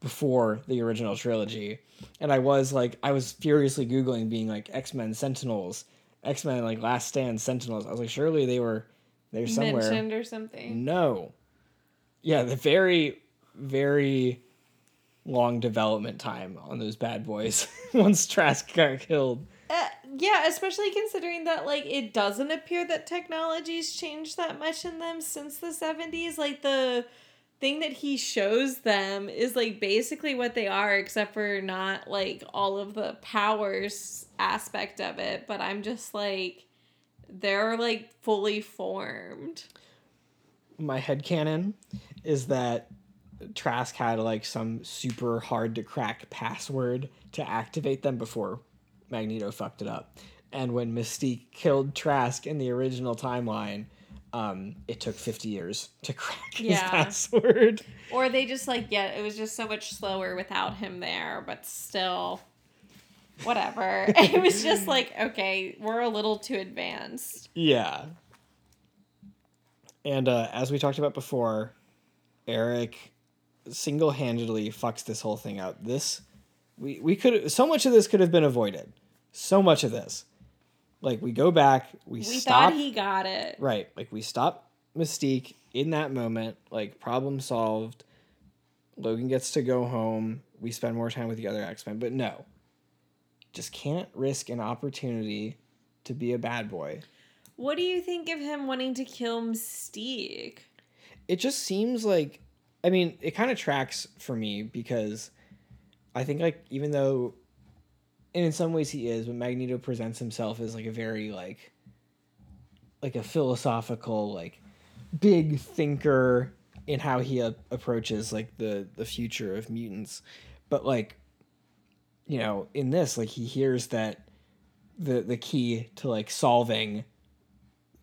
[SPEAKER 3] before the original trilogy. And I was like, I was furiously Googling being like X Men Sentinels, X Men like Last Stand Sentinels. I was like, surely they were there somewhere.
[SPEAKER 2] Mentioned or something.
[SPEAKER 3] No. Yeah, the very, very long development time on those bad boys once Trask got killed.
[SPEAKER 2] Uh, yeah, especially considering that like it doesn't appear that technology's changed that much in them since the 70s. Like the thing that he shows them is like basically what they are except for not like all of the powers aspect of it, but I'm just like they're like fully formed.
[SPEAKER 3] My head headcanon is that Trask had like some super hard to crack password to activate them before Magneto fucked it up. And when Mystique killed Trask in the original timeline, um, it took 50 years to crack his
[SPEAKER 2] Yeah.
[SPEAKER 3] password.
[SPEAKER 2] Or they just like yeah, it was just so much slower without him there, but still whatever. it was just like okay, we're a little too advanced.
[SPEAKER 3] Yeah. And uh, as we talked about before, Eric single handedly fucks this whole thing up. This we we could so much of this could have been avoided. So much of this. Like we go back, we,
[SPEAKER 2] We
[SPEAKER 3] stop
[SPEAKER 2] thought he got it.
[SPEAKER 3] right, like we stop Mystique in that moment, like problem solved. Logan gets to go home. We spend more time with the other X-Men, but no. just can't risk an opportunity to be a bad boy.
[SPEAKER 2] What do you think of him wanting to kill Mystique?
[SPEAKER 3] It just seems like I mean, it kind of tracks for me because I think like even though and in some ways he is, but Magneto presents himself as like a very like like a philosophical like big thinker in how he a- approaches like the the future of mutants. But like you know, in this like he hears that the the key to like solving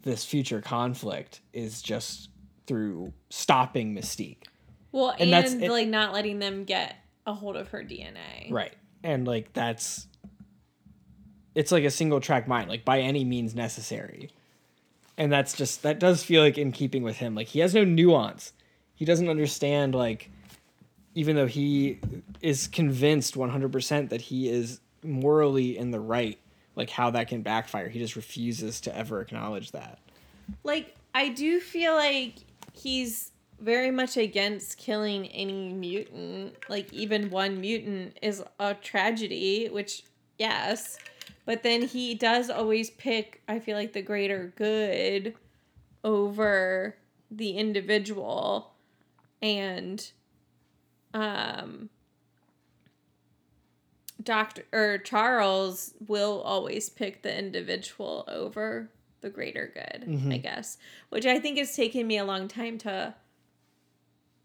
[SPEAKER 3] this future conflict is just through stopping Mystique.
[SPEAKER 2] Well, and,
[SPEAKER 3] And
[SPEAKER 2] like not letting them get a hold of her DNA.
[SPEAKER 3] Right. And like that's it's like a single track mind, like by any means necessary. And that's just that does feel like in keeping with him. Like he has no nuance. He doesn't understand like even though he is convinced 100% that he is morally in the right, like how that can backfire. He just refuses to ever acknowledge that.
[SPEAKER 2] Like I do feel like he's very much against killing any mutant. Like even one mutant is a tragedy, which yes, but then he does always pick I feel like the greater good over the individual and um Doctor or Charles will always pick the individual over the greater good, I guess. Which I think has taken me a long time to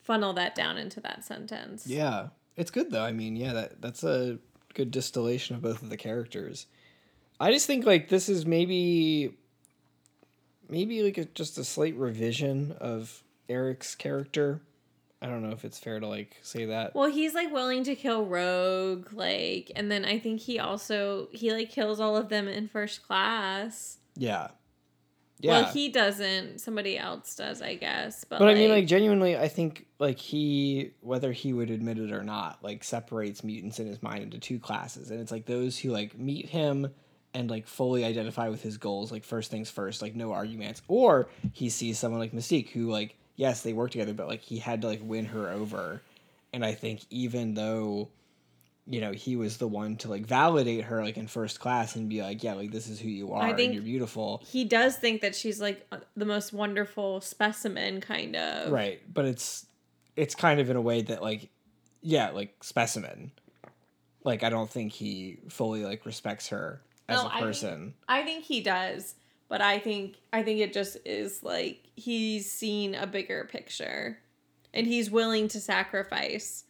[SPEAKER 2] funnel that down into that sentence.
[SPEAKER 3] Yeah, it's good though. I mean, yeah, that that's a good distillation of both of the characters. I just think like this is maybe maybe like a, just a slight revision of Eric's character. I don't know if it's fair to like say that.
[SPEAKER 2] Well, he's like willing to kill Rogue, like, and then I think he also he like kills all of them in first class.
[SPEAKER 3] yeah. Yeah.
[SPEAKER 2] Well, he doesn't. Somebody else does, I guess. But,
[SPEAKER 3] but I mean, like genuinely, I think like he, whether he would admit it or not, like separates mutants in his mind into two classes, and it's like those who like meet him and like fully identify with his goals, like first things first, like no arguments, or he sees someone like Mystique who like yes they work together, but like he had to like win her over, and I think even though you know he was the one to like validate her like in first class and be like yeah like this is who you are I
[SPEAKER 2] think-
[SPEAKER 3] and you're beautiful.
[SPEAKER 2] he does think that she's like uh, the most wonderful specimen, kind of.
[SPEAKER 3] right but it's it's kind of in a way that like yeah like specimen. Like i don't think he fully like respects her as
[SPEAKER 2] No,
[SPEAKER 3] a
[SPEAKER 2] I-
[SPEAKER 3] person.
[SPEAKER 2] I think he does, but I think I think it just is like he's seen a bigger picture, and he's willing to sacrifice,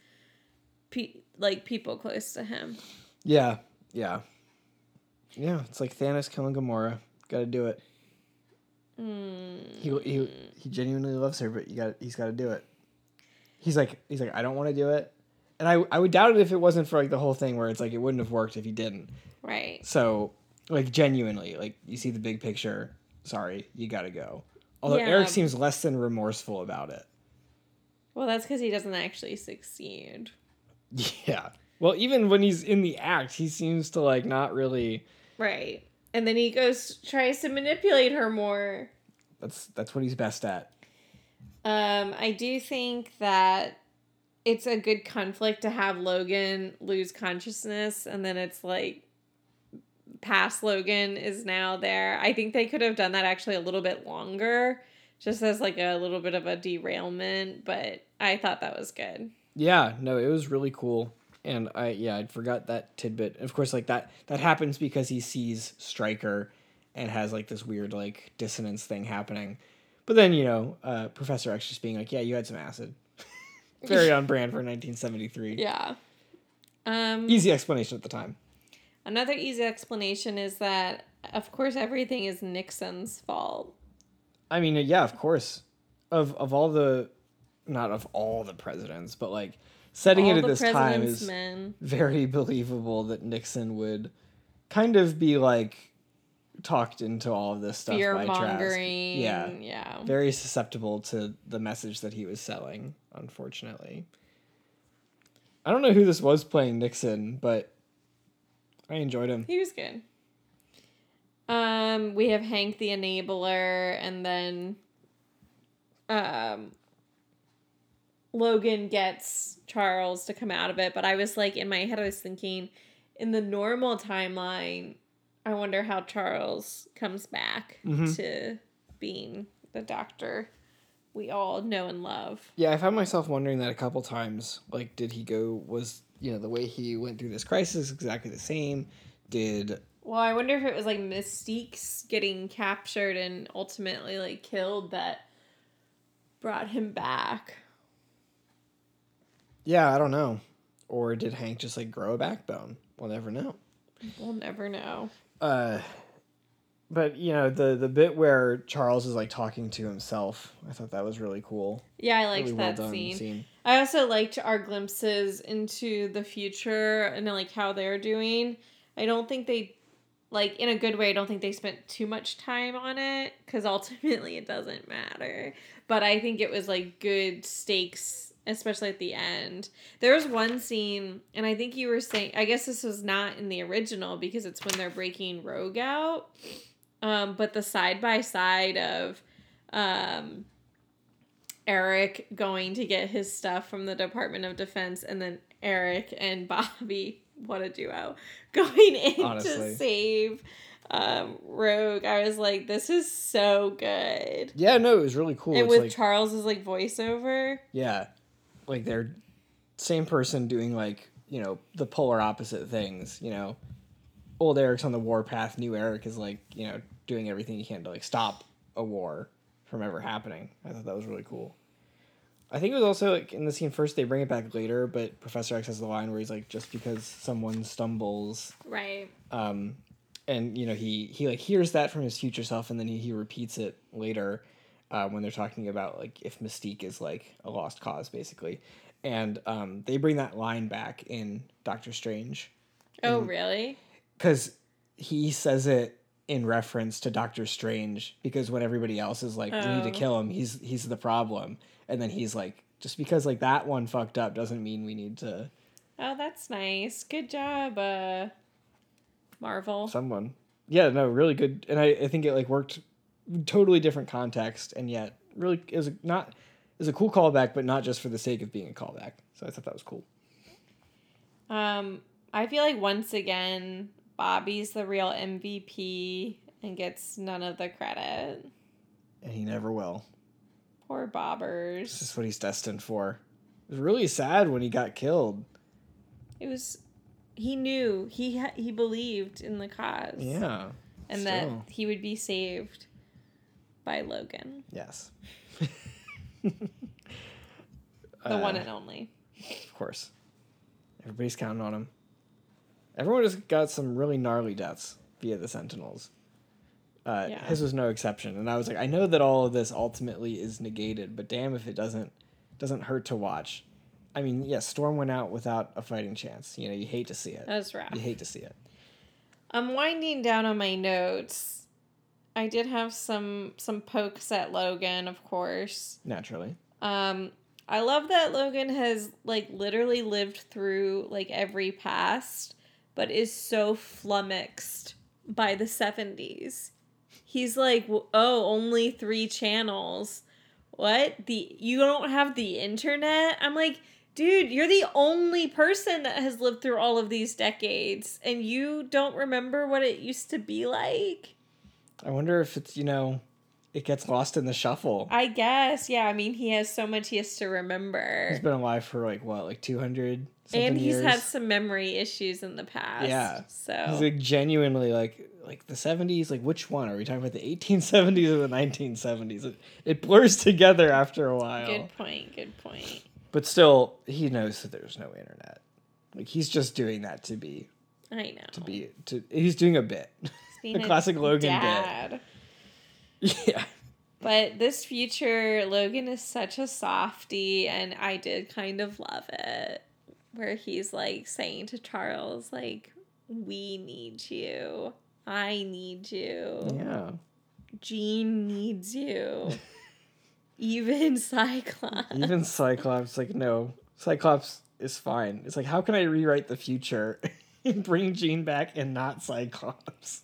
[SPEAKER 2] like people close to him.
[SPEAKER 3] yeah yeah yeah it's like thanos killing gamora gotta do it he, he he genuinely loves her but you got he's got to do it he's like he's like i don't want to do it and I, I would doubt it if it wasn't for like the whole thing where it's like it wouldn't have worked if he didn't
[SPEAKER 2] Right.
[SPEAKER 3] So, like genuinely, like you see the big picture. Sorry, you gotta go. Although
[SPEAKER 2] Yeah.
[SPEAKER 3] Eric seems less than remorseful about it.
[SPEAKER 2] Well, that's because he doesn't actually succeed.
[SPEAKER 3] Yeah. Well, even when he's in the act, he seems to like not really.
[SPEAKER 2] Right. And then he goes tries to manipulate her more.
[SPEAKER 3] That's that's what he's best at.
[SPEAKER 2] Um, I do think that it's a good conflict to have Logan lose consciousness and then it's like past Logan is now there. I think they could have done that actually a little bit longer, just as like a little bit of a derailment, but I thought that was good.
[SPEAKER 3] Yeah. No, it was really cool, and I yeah I forgot that tidbit. Of course, like that that happens because he sees Stryker, and has like this weird like dissonance thing happening. But then you know, uh, Professor X just being like, "Yeah, you had some acid." Very on brand for 1973.
[SPEAKER 2] Yeah. Um
[SPEAKER 3] Easy explanation at the time.
[SPEAKER 2] another easy explanation is that of course everything is Nixon's fault.
[SPEAKER 3] I mean, yeah, of course. Of of all the, not of all the presidents, but like setting
[SPEAKER 2] All
[SPEAKER 3] it at this time is
[SPEAKER 2] men.
[SPEAKER 3] very believable that Nixon would kind of be like talked into all of this stuff
[SPEAKER 2] Fear
[SPEAKER 3] by Trask.
[SPEAKER 2] mongering.
[SPEAKER 3] Yeah,
[SPEAKER 2] Yeah.
[SPEAKER 3] very susceptible to the message that he was selling. Unfortunately, I don't know who this was playing Nixon, but I enjoyed him.
[SPEAKER 2] He was good. Um, we have Hank the Enabler, and then um, Logan gets Charles to come out of it. But I was like, in my head, I was thinking, in the normal timeline, I wonder how Charles comes back
[SPEAKER 3] Mhm.
[SPEAKER 2] to being the doctor we all know and love.
[SPEAKER 3] Yeah, I found myself wondering that a couple times. Like, did he go? Was you know the way he went through this crisis exactly the same? Did
[SPEAKER 2] Well, I wonder if it was like Mystique's getting captured and ultimately like killed that brought him back.
[SPEAKER 3] Yeah, I don't know, or did Hank just like grow a backbone? We'll never know.
[SPEAKER 2] We'll never know.
[SPEAKER 3] Uh, but you know the the bit where Charles is like talking to himself, I thought that was really cool.
[SPEAKER 2] Yeah, I liked
[SPEAKER 3] really well
[SPEAKER 2] that scene. I also liked our glimpses into the future and like how they're doing. I don't think they like in a good way. I don't think they spent too much time on it because ultimately it doesn't matter. But I think it was like good stakes, especially at the end. There was one scene, and I think you were saying. I guess this was not in the original because it's when they're breaking Rogue out. Um, but the side by side of um Eric going to get his stuff from the Department of Defense, and then Eric and Bobby, what a duo, going in
[SPEAKER 3] Honestly.
[SPEAKER 2] to save um, Rogue. I was like, this is so good.
[SPEAKER 3] Yeah, no, it was really cool.
[SPEAKER 2] and
[SPEAKER 3] it's
[SPEAKER 2] with
[SPEAKER 3] like
[SPEAKER 2] Charles's like voiceover,
[SPEAKER 3] yeah, like they're same person doing like you know the polar opposite things. You know, old Eric's on the warpath. New Eric is like you know doing everything he can to like stop a war from ever happening. I thought that was really cool. I think it was also like in the scene first they bring it back later, but Professor X has the line where he's like, just because someone stumbles,
[SPEAKER 2] right?
[SPEAKER 3] um, and you know he he like hears that from his future self, and then he, he repeats it later uh, when they're talking about like if Mystique is like a lost cause, basically, and um, they bring that line back in Doctor Strange
[SPEAKER 2] Oh, really?
[SPEAKER 3] because he says it in reference to Doctor Strange because when everybody else is like we need to
[SPEAKER 2] Oh.
[SPEAKER 3] kill him, he's he's the problem, and then he's like just because like that one fucked up doesn't mean we need to
[SPEAKER 2] Oh, that's nice. Good job, uh, Marvel.
[SPEAKER 3] someone. Yeah, no, really good, and I, I think it like worked totally different context, and yet really is a, not is a cool callback, but not just for the sake of being a callback. So I thought that was cool.
[SPEAKER 2] Um, I feel like once again, Bobby's the real MVP and gets none of the credit.
[SPEAKER 3] And he never will.
[SPEAKER 2] Poor Bobbers.
[SPEAKER 3] This is what he's destined for. It was really sad when he got killed.
[SPEAKER 2] It was. He knew he ha- he believed in the cause.
[SPEAKER 3] Yeah.
[SPEAKER 2] and
[SPEAKER 3] still.
[SPEAKER 2] that he would be saved by Logan,
[SPEAKER 3] Yes.
[SPEAKER 2] the
[SPEAKER 3] Uh,
[SPEAKER 2] one and only.
[SPEAKER 3] Of course. Everybody's counting on him. Everyone has got some really gnarly deaths via the Sentinels. Uh,
[SPEAKER 2] Yeah.
[SPEAKER 3] His was no exception, and I was like, I know that all of this ultimately is negated, but damn if it doesn't doesn't hurt to watch. I mean, yes, Storm went out without a fighting chance. You know, you hate to see it.
[SPEAKER 2] That's right.
[SPEAKER 3] You hate to see it.
[SPEAKER 2] I'm winding down on my notes. I did have some some pokes at Logan, of course.
[SPEAKER 3] Naturally.
[SPEAKER 2] Um, I love that Logan has like literally lived through like every past, but is so flummoxed by the 70s. He's like, oh, only three channels. What? The you don't have the internet? I'm like, dude, you're the only person that has lived through all of these decades, and you don't remember what it used to be like.
[SPEAKER 3] I wonder if it's, you know, it gets lost in the shuffle.
[SPEAKER 2] I guess, yeah. I mean, he has so much he has to remember.
[SPEAKER 3] He's been alive for like what, like 200
[SPEAKER 2] and he's
[SPEAKER 3] years?
[SPEAKER 2] had some memory issues in the past.
[SPEAKER 3] Yeah.
[SPEAKER 2] So
[SPEAKER 3] He's like genuinely like like the seventies. Like which one are we talking about? The eighteen seventies or the nineteen seventies? It, it blurs together after a while.
[SPEAKER 2] good point. Good point.
[SPEAKER 3] But still, he knows that there's no internet. Like he's just doing that to be
[SPEAKER 2] I know.
[SPEAKER 3] to be to. He's doing a bit.
[SPEAKER 2] Being
[SPEAKER 3] a classic Logan bit.
[SPEAKER 2] dad.
[SPEAKER 3] yeah.
[SPEAKER 2] But this future Logan is such a softie, and I did kind of love it. Where he's like saying to Charles, like, "We need you. I need you.
[SPEAKER 3] Yeah.
[SPEAKER 2] Jean needs you. Even Cyclops."
[SPEAKER 3] Even Cyclops, like no, Cyclops is fine. It's like how can I rewrite the future and bring Jean back and not Cyclops?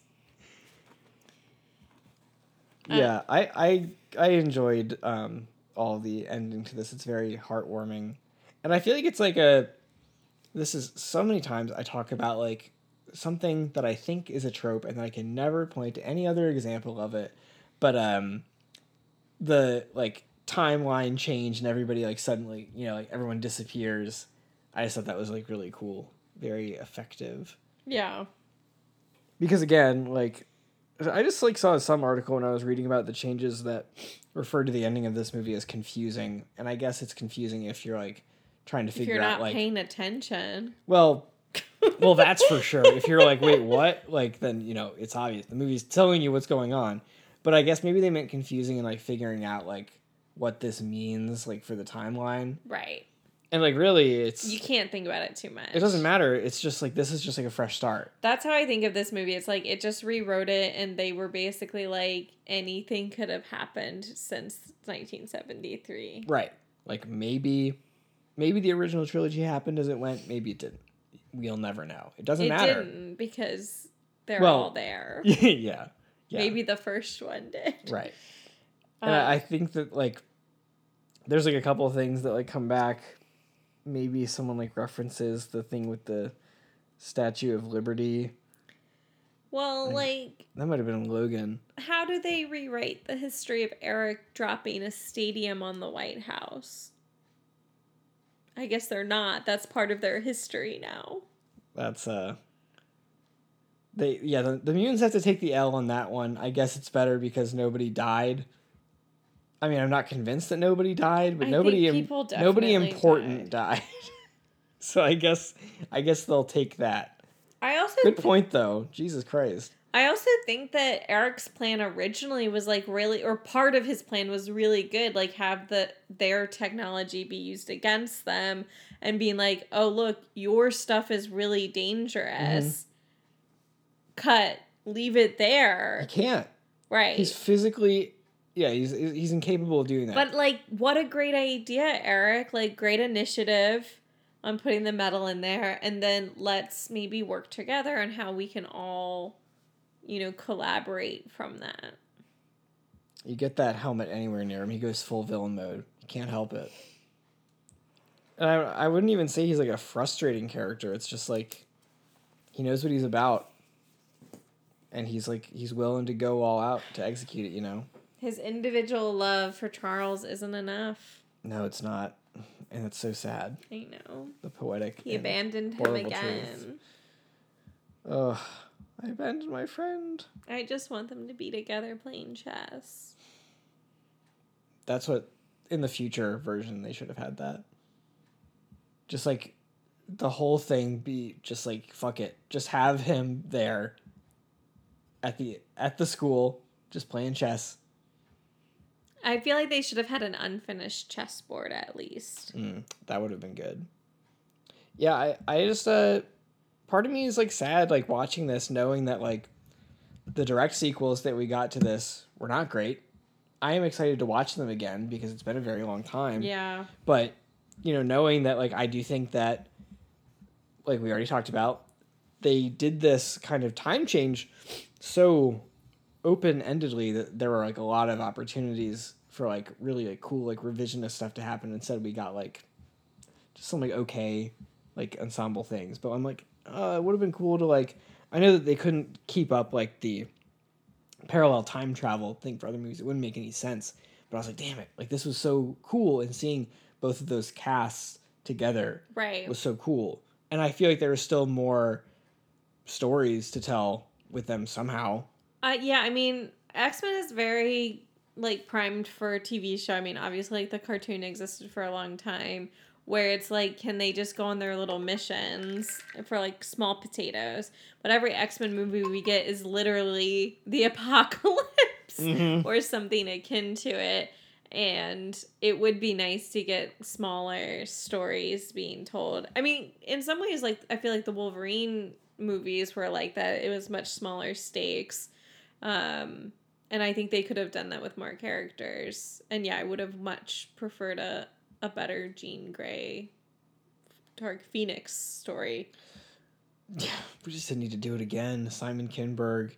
[SPEAKER 2] Uh,
[SPEAKER 3] yeah, I I I enjoyed um all the ending to this. It's very heartwarming, and I feel like it's like a. This is so many times I talk about like something that I think is a trope and that I can never point to any other example of it. But um the like timeline change and everybody like suddenly, you know, like everyone disappears. I just thought that was like really cool. Very effective.
[SPEAKER 2] Yeah.
[SPEAKER 3] Because again, like I just like saw some article when I was reading about the changes that referred to the ending of this movie as confusing. And I guess it's confusing if you're like trying to
[SPEAKER 2] If
[SPEAKER 3] figure
[SPEAKER 2] you're
[SPEAKER 3] out
[SPEAKER 2] not
[SPEAKER 3] like
[SPEAKER 2] paying attention.
[SPEAKER 3] well, well, that's for sure. If you're like, wait, what? Like, then you know it's obvious. The movie's telling you what's going on. But I guess maybe they meant confusing and like figuring out like what this means like for the timeline.
[SPEAKER 2] Right.
[SPEAKER 3] And like really, it's
[SPEAKER 2] You can't think about it too much.
[SPEAKER 3] it doesn't matter. It's just like this is just like a fresh start.
[SPEAKER 2] That's how I think of this movie. It's like it just rewrote it, and they were basically like anything could have happened since 1973.
[SPEAKER 3] Right. Like maybe, maybe the original trilogy happened as it went. Maybe it didn't. We'll never know. It doesn't
[SPEAKER 2] It
[SPEAKER 3] matter.
[SPEAKER 2] didn't because they're
[SPEAKER 3] Well,
[SPEAKER 2] all there.
[SPEAKER 3] yeah. Yeah.
[SPEAKER 2] Maybe the first one did.
[SPEAKER 3] Right. And I, I um, think that like there's like a couple of things that like come back. Maybe someone like references the thing with the Statue of Liberty.
[SPEAKER 2] well,
[SPEAKER 3] Like-
[SPEAKER 2] like,
[SPEAKER 3] That might have been Logan.
[SPEAKER 2] how do they rewrite the history of Eric dropping a stadium on the White House? I guess they're not. That's part of their history now.
[SPEAKER 3] That's uh they yeah, the, the mutants have to take the L on that one. I guess it's better because nobody died. I mean, I'm not convinced that nobody died, but
[SPEAKER 2] I
[SPEAKER 3] nobody im- nobody important died. so I guess I guess they'll take that.
[SPEAKER 2] I also
[SPEAKER 3] Good point though. Jesus Christ.
[SPEAKER 2] I also think that Eric's plan originally was like really or part of his plan was really good like have the their technology be used against them and being like oh look your stuff is really mm-hmm. dangerous cut leave it there.
[SPEAKER 3] I can't.
[SPEAKER 2] right
[SPEAKER 3] He's physically, yeah, he's he's incapable of doing that.
[SPEAKER 2] but like what a great idea Eric like great initiative on putting the metal in there and then let's maybe work together on how we can all you know collaborate from that
[SPEAKER 3] you get that helmet anywhere near him, he goes full villain mode. He can't help it. And I, I wouldn't even say he's like a frustrating character. It's just like he knows what he's about, and he's like he's willing to go all out to execute it. You know.
[SPEAKER 2] His individual love for Charles isn't enough.
[SPEAKER 3] No, it's not, and it's so sad.
[SPEAKER 2] I know.
[SPEAKER 3] The poetic.
[SPEAKER 2] He abandoned him again.
[SPEAKER 3] Ugh, I abandoned my friend.
[SPEAKER 2] I just want them to be together playing chess.
[SPEAKER 3] That's what in the future version they should have had that. Just like the whole thing be just like fuck it. Just have him there at the at the school just playing chess.
[SPEAKER 2] I feel like they should have had an unfinished chessboard at least.
[SPEAKER 3] Mm, that would have been good. Yeah, I I just uh part of me is like sad like watching this knowing that like the direct sequels that we got to this were not great. I am excited to watch them again because it's been a very long time.
[SPEAKER 2] Yeah.
[SPEAKER 3] but you know knowing that like i do think that like we already talked about they did this kind of time change so open-endedly that there were like a lot of opportunities for like really like cool like revisionist stuff to happen. Instead we got like just some like okay like ensemble things. But i'm like uh, it would have been cool to like i know that they couldn't keep up like the parallel time travel thing for other movies. It wouldn't make any sense. But i was like damn it. Like this was so cool. And seeing both of those casts together
[SPEAKER 2] Right.
[SPEAKER 3] was so cool. And i feel like there are still more stories to tell with them somehow
[SPEAKER 2] Uh, yeah, I mean, X Men is very like primed for a TV show. I mean, obviously, like the cartoon existed for a long time, where it's like, can they just go on their little missions for like small potatoes? But every X Men movie we get is literally the apocalypse
[SPEAKER 3] Mhm.
[SPEAKER 2] or something akin to it. And it would be nice to get smaller stories being told. I mean, in some ways, like I feel like the Wolverine movies were like that. It was much smaller stakes. Um, and I think they could have done that with more characters. And yeah, I would have much preferred a, a better Jean Grey Dark Phoenix story.
[SPEAKER 3] Yeah, we just didn't need to do it again. Simon Kinberg,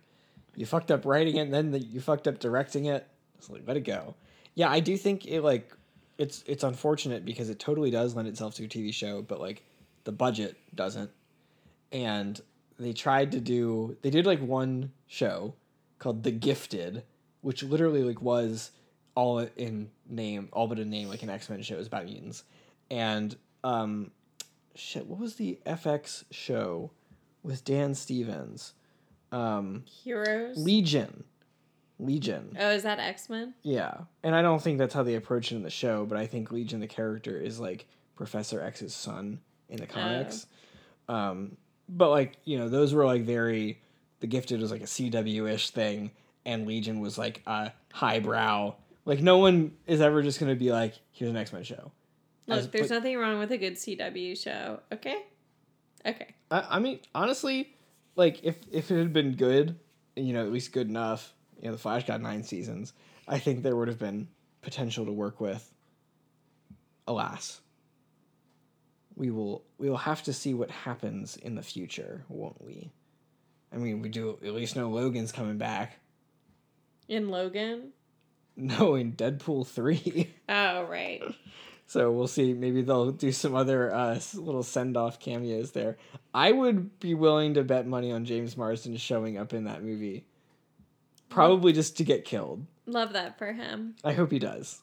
[SPEAKER 3] you fucked up writing it, and then the, you fucked up directing it. It's like let it go. Yeah, I do think it like it's it's unfortunate because it totally does lend itself to a TV show, but like the budget doesn't, and they tried to do they did like one show called The Gifted, which literally like was all in name, all but a name, like an X Men show. It was about mutants, and um, shit, what was the FX show with Dan Stevens? Um,
[SPEAKER 2] Heroes.
[SPEAKER 3] Legion, Legion.
[SPEAKER 2] oh, is that X Men?
[SPEAKER 3] Yeah, and I don't think that's how they approach it in the show, but I think Legion, the character, is like Professor X's son in the comics. Um, but like you know, those were like very. The Gifted was like a CW ish thing, and Legion was like a highbrow. Like no one is ever just gonna be like, "Here's an X Men show."
[SPEAKER 2] Look,
[SPEAKER 3] As-
[SPEAKER 2] there's
[SPEAKER 3] like-
[SPEAKER 2] nothing wrong with a good CW show. Okay. Okay.
[SPEAKER 3] I, I mean, honestly, like if if it had been good, you know, at least good enough. You know, the Flash got nine seasons. I think there would have been potential to work with. Alas, we will we will have to see what happens in the future, won't we? I mean, we do at least know Logan's coming back.
[SPEAKER 2] In Logan.
[SPEAKER 3] No, in Deadpool three.
[SPEAKER 2] Oh right.
[SPEAKER 3] So we'll see. Maybe they'll do some other uh, little send off cameos there. I would be willing to bet money on James Marsden showing up in that movie. Probably just to get killed.
[SPEAKER 2] Love that for him.
[SPEAKER 3] I hope he does.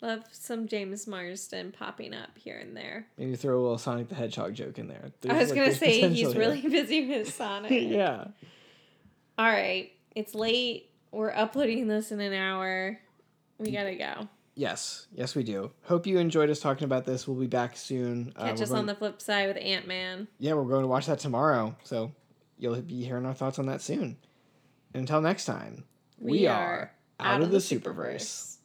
[SPEAKER 2] Love some James Marsden popping up here and there.
[SPEAKER 3] Maybe throw a little Sonic the Hedgehog joke in there.
[SPEAKER 2] I
[SPEAKER 3] There's,
[SPEAKER 2] was
[SPEAKER 3] like,
[SPEAKER 2] gonna say he's
[SPEAKER 3] here.
[SPEAKER 2] really busy with Sonic.
[SPEAKER 3] yeah.
[SPEAKER 2] All right. It's late. We're uploading this in an hour. We gotta go.
[SPEAKER 3] Yes. Yes, we do. Hope you enjoyed us talking about this. We'll be back soon. Uh,
[SPEAKER 2] Catch
[SPEAKER 3] we're
[SPEAKER 2] us
[SPEAKER 3] going-
[SPEAKER 2] on the flip side with Ant Man.
[SPEAKER 3] Yeah, we're going to watch that tomorrow. So you'll be hearing our thoughts on that soon. Until next time, we, are out, of the Superverse.